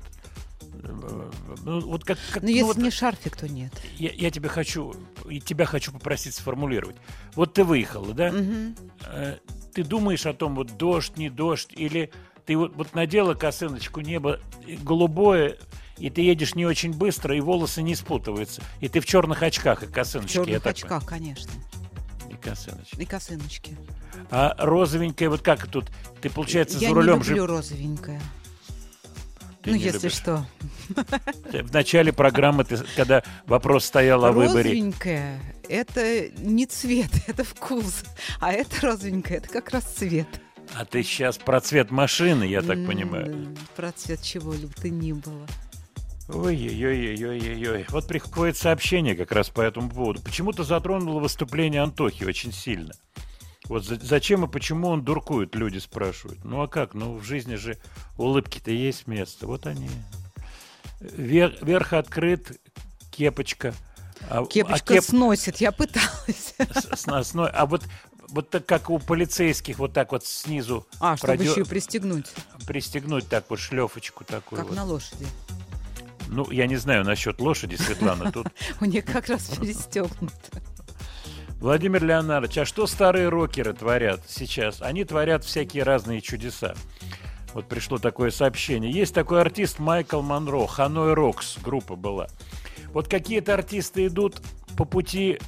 Э, ну, вот как, как- Но ну если вот не шарфик, то нет. я, я тебя хочу, и тебя хочу попросить сформулировать. Вот ты выехала, да? Э, Ты думаешь о том, вот дождь, не дождь, или ты вот, вот надела косыночку, небо голубое, и ты едешь не очень быстро, и волосы не спутываются. И ты в черных очках и В косыночке. я черных очках, конечно. понимаю. И косыночки. И косыночки. А розовенькая, вот как тут? Ты, получается, Я за рулем не люблю же... розовенькое. Ты ну, не если любишь. что. Ты- В начале программы, ты, когда вопрос стоял о выборе, Розовенькое – это не цвет, [LAUGHS] это вкус. А это розовенькое – это как раз цвет. а ты сейчас про цвет машины, я так понимаю. Про цвет чего бы то ни было. Ой-ой-ой-ой-ой-ой. Вот приходит сообщение как раз по этому поводу. Почему-то затронуло выступление Антохи очень сильно. Вот за- зачем и почему он дуркует, люди спрашивают. Ну а как? Ну в жизни же улыбки-то есть место. Вот они. Вер- верх открыт, кепочка. А, а Кепочка кеп- сносит, я пыталась. с- с. А вот, вот так как у полицейских, вот так вот снизу А, чтобы продё- еще и пристегнуть, пристегнуть так вот шлефочку такую. как вот. на лошади. Ну, я не знаю насчет лошади, Светлана. Тут [LAUGHS] У них как раз перестегнуто. Владимир Леонардович, а что старые рокеры творят сейчас? Они творят всякие разные чудеса. Вот пришло такое сообщение. Есть такой артист Майкл Монро, Ханой Рокс группа была. Вот какие-то артисты идут по пути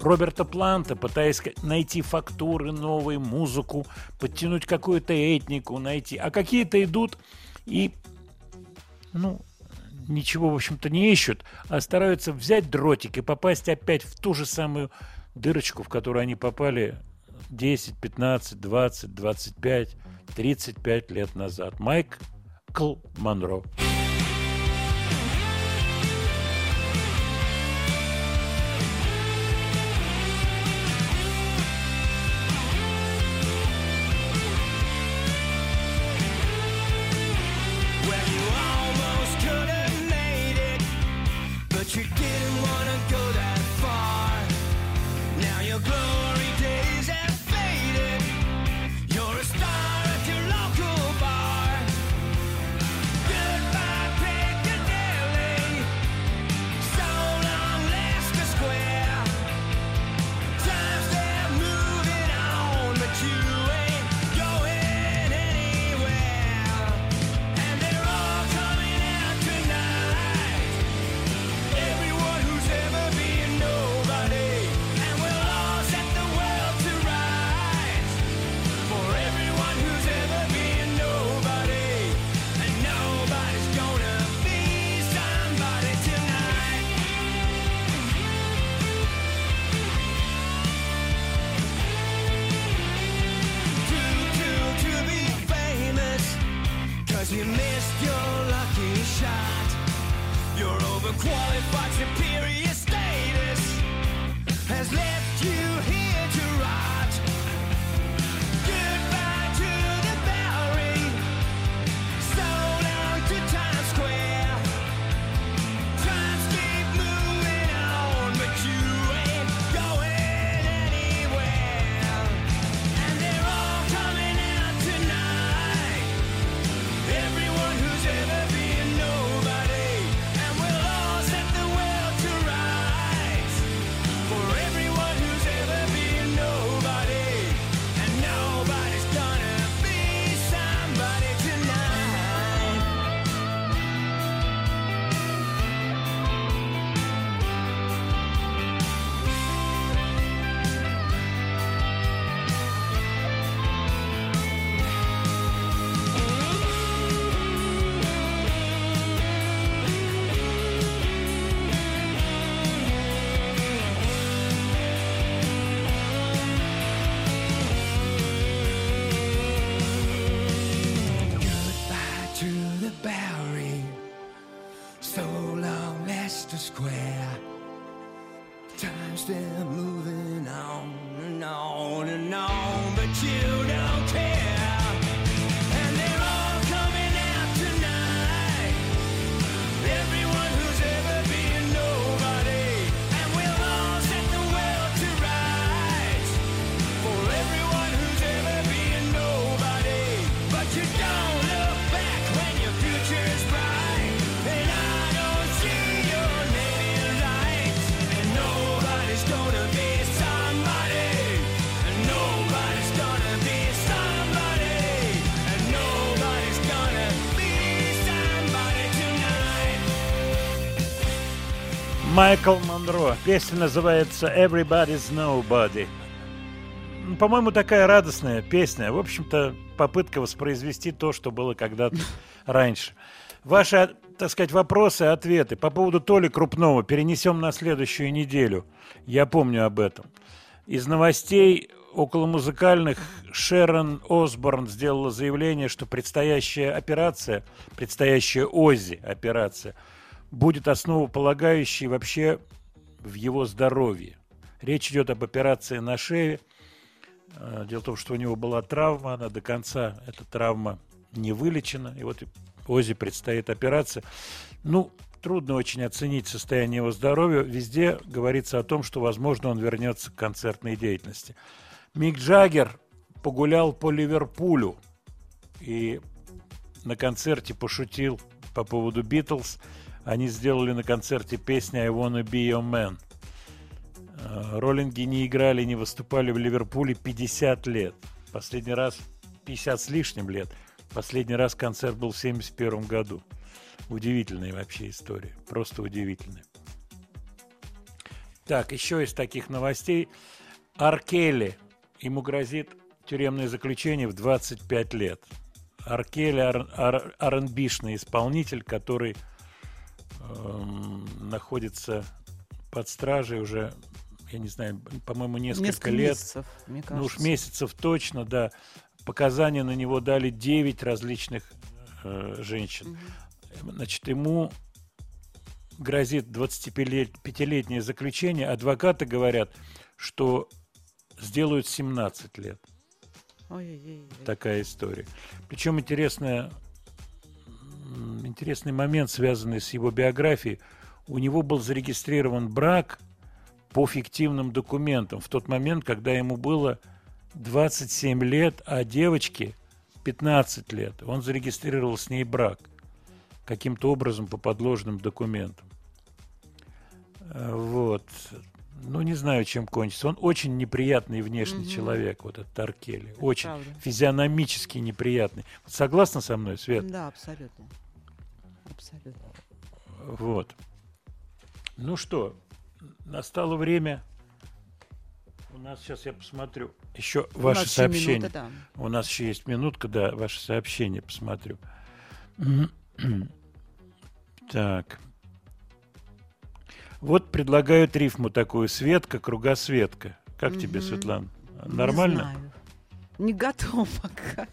Роберта Планта, пытаясь найти фактуры, новые, музыку, подтянуть какую-то этнику, найти. А какие-то идут и, ну, ничего, в общем-то, не ищут, а стараются взять дротик и попасть опять в ту же самую дырочку, в которую они попали 10, 15, 20, 25, 35 лет назад. Майк Кл Монро. Well, Майкл Монро. Песня называется Everybody's Nobody. По-моему, такая радостная песня. В общем-то, попытка воспроизвести то, что было когда-то [LAUGHS] раньше. Ваши, так сказать, вопросы, ответы по поводу Толи Крупного перенесем на следующую неделю. Я помню об этом. Из новостей около музыкальных Шерон Осборн сделала заявление, что предстоящая операция, предстоящая ОЗИ операция, будет основополагающей вообще в его здоровье. Речь идет об операции на шее. Э, Дело в том, что у него была травма, она до конца, эта травма не вылечена. И вот Ози предстоит операция. Ну, трудно очень оценить состояние его здоровья. Везде говорится о том, что, возможно, он вернется к концертной деятельности. Мик Джаггер погулял по Ливерпулю и на концерте пошутил по поводу Битлз. Они сделали на концерте песню «I wanna be your man». Э, Роллинги не играли, не выступали в Ливерпуле 50 лет. Последний раз 50 с лишним лет. Последний раз концерт был в 71 году. Удивительная вообще история. Просто удивительная. Так, еще из таких новостей. Аркели. Ему грозит тюремное заключение в 25 лет. Аркели R&B-шный исполнитель, который находится под стражей уже, я не знаю, по-моему, несколько, Несколько лет. месяцев, мне Ну уж кажется. месяцев точно, да. Показания на него дали 9 различных э, женщин. Значит, ему грозит 25-летнее заключение. Адвокаты говорят, что сделают 17 лет. Ой-ой-ой. Такая история. Причем интересная, интересный момент, связанный с его биографией. У него был зарегистрирован брак по фиктивным документам в тот момент, когда ему было 27 лет, а девочке 15 лет. Он зарегистрировал с ней брак каким-то образом по подложным документам. Э, Вот. Ну, не знаю, чем кончится. Он очень неприятный внешний Мгм. человек, вот этот Таркели. Очень правда. физиономически неприятный. Согласна со мной, Свет? Да, абсолютно. Абсолютно. Вот. Ну что, настало время. У нас сейчас я посмотрю еще ваши сообщения. минута, да. У нас еще есть минутка, да, ваши сообщения посмотрю. [CLEARS THROAT] Так. Вот предлагают рифму такую Светка, кругосветка. Как тебе, Мгм. Светлана? Не Нормально? знаю. Не готов пока.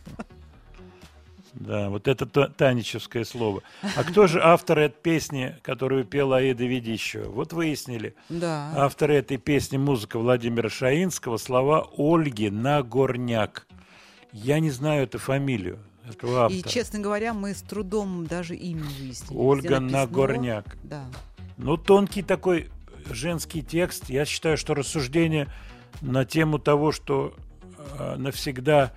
Да, вот это та- таничевское слово. А кто же автор этой песни, которую пела Аида Ведищева? Вот выяснили. Да. Авторы этой песни музыка Владимира Шаинского, слова Ольги Нагорняк. Я не знаю эту фамилию этого автора. И, честно говоря, мы с трудом даже имя выяснили. Ольга Нагорняк. Да. Ну, тонкий такой женский текст. Я считаю, что рассуждение на тему того, что э, навсегда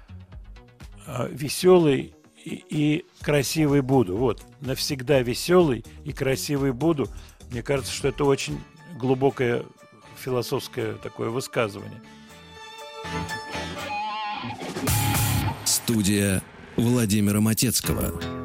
веселый и, и красивый буду. Вот, навсегда веселый и красивый буду. Мне кажется, что это очень глубокое философское такое высказывание. Студия Владимира Матецкого.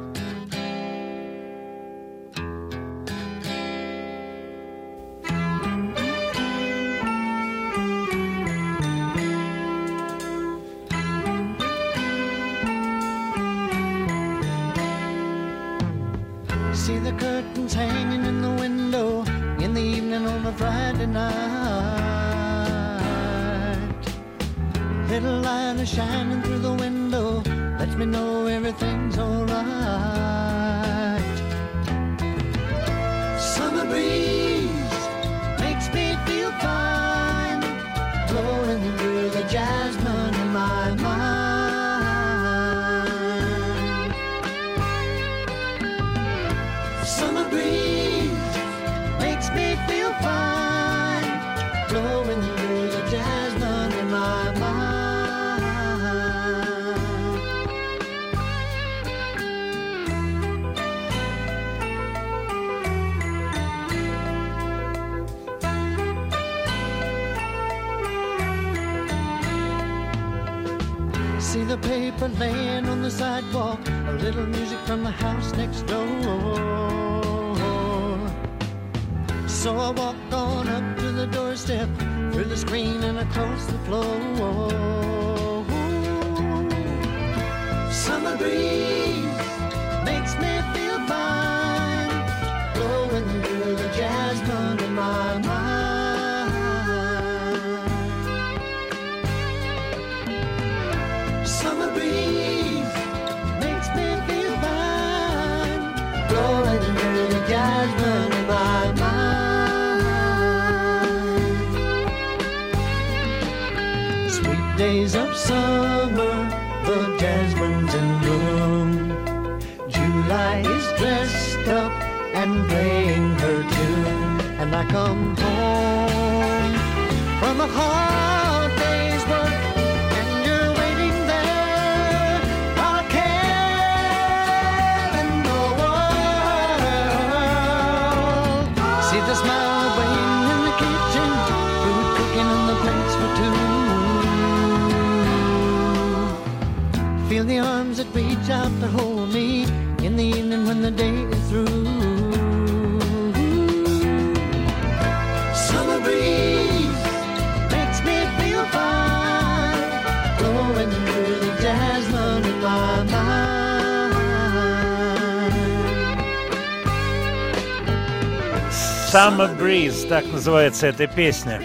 Так называется эта песня.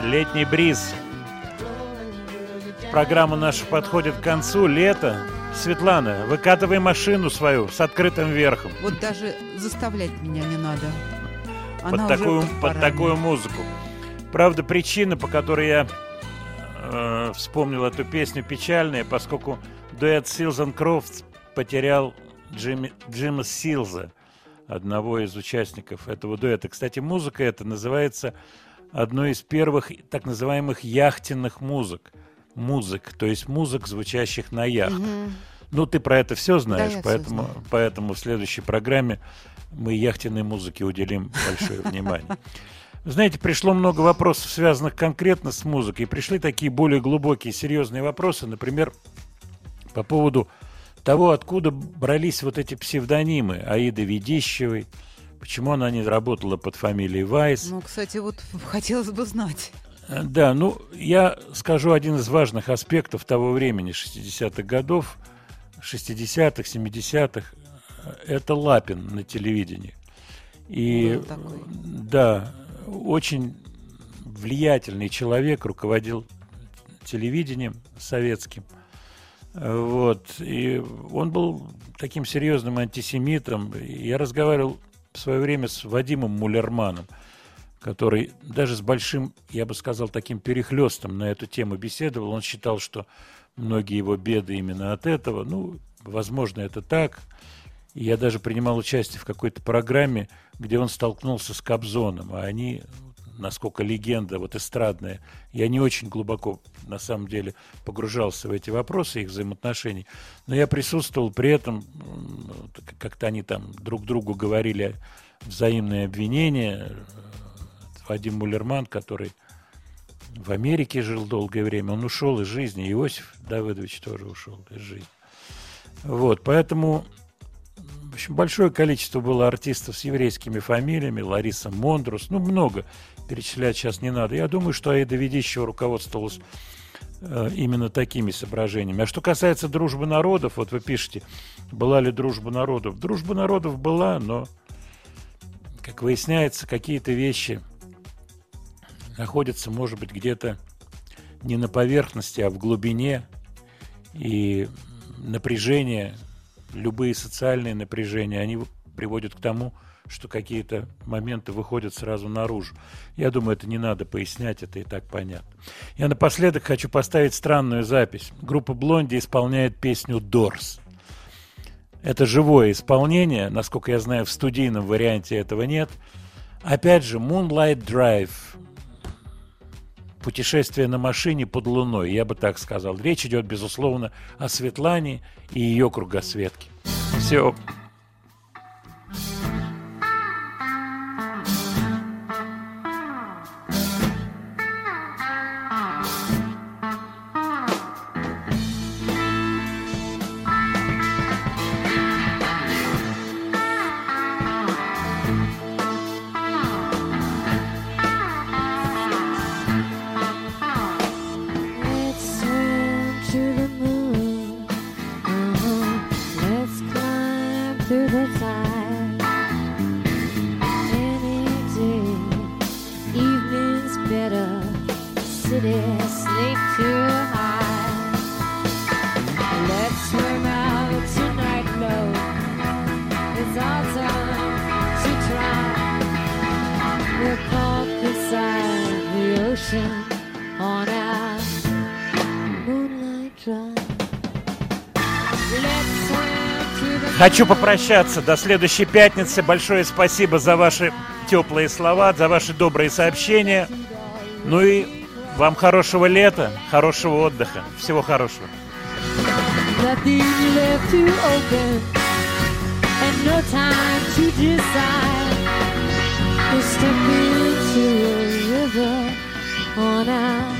Летний бриз. Программа наша подходит к концу. Лето. Светлана, выкатывай машину свою с открытым верхом. Вот даже заставлять меня не надо. под Она такую, уже под такую музыку. Правда, причина, по которой я э, вспомнил эту песню, печальная, поскольку дуэт Силзан Крофт потерял Джимми, Джима Силза, одного из участников этого дуэта. Кстати, музыка эта называется одной из первых так называемых яхтенных музык. Музык, то есть музык, звучащих на яхтах. Мгм. Ну, ты про это все знаешь, всё поэтому, знаю. поэтому в следующей программе мы яхтенной музыке уделим большое внимание. Знаете, пришло много вопросов, связанных конкретно с музыкой. Пришли такие более глубокие, серьезные вопросы, например, по поводу того, откуда брались вот эти псевдонимы Аиды Ведищевой, почему она не работала под фамилией Вайс. Ну, кстати, вот [LAUGHS] хотелось бы знать. Э, Да, ну, я скажу один из важных аспектов того времени, 60-х годов, 60-х, 70-х. Это Лапин на телевидении. И, такой. да, очень влиятельный человек, руководил телевидением советским. Вот. И он был таким серьезным антисемитом. Я разговаривал в свое время с Вадимом Мулерманом, который даже с большим, я бы сказал, таким перехлестом на эту тему беседовал. Он считал, что многие его беды именно от этого. Ну, возможно, это так. Я даже принимал участие в какой-то программе, где он столкнулся с Кобзоном, а они, насколько легенда вот эстрадная, я не очень глубоко, на самом деле, погружался в эти вопросы их взаимоотношений, но я присутствовал при этом, как-то они там друг другу говорили взаимные обвинения. Вадим Мулерман, который в Америке жил долгое время, он ушел из жизни, Иосиф Давыдович тоже ушел из жизни. Вот, поэтому в общем, большое количество было артистов с еврейскими фамилиями, Лариса Мондрус, ну, много, перечислять сейчас не надо. Я думаю, что Аида Ведищева руководствовалась э, именно такими соображениями. А что касается дружбы народов, вот вы пишете, была ли дружба народов? Дружба народов была, но, как выясняется, какие-то вещи находятся, может быть, где-то не на поверхности, а в глубине. И напряжение, любые социальные напряжения, они приводят к тому, что какие-то моменты выходят сразу наружу. Я думаю, это не надо пояснять, это и так понятно. Я напоследок хочу поставить странную запись. Группа Блонди исполняет песню «Дорс». Это живое исполнение, насколько я знаю, в студийном варианте этого нет. Опять же, Moonlight Drive, путешествие на машине под луной, я бы так сказал. Речь идет, безусловно, о Светлане и ее кругосветке. Все. Хочу попрощаться до следующей пятницы. Большое спасибо за ваши теплые слова, за ваши добрые сообщения. Ну и вам хорошего лета, хорошего отдыха. Всего хорошего. Into a on our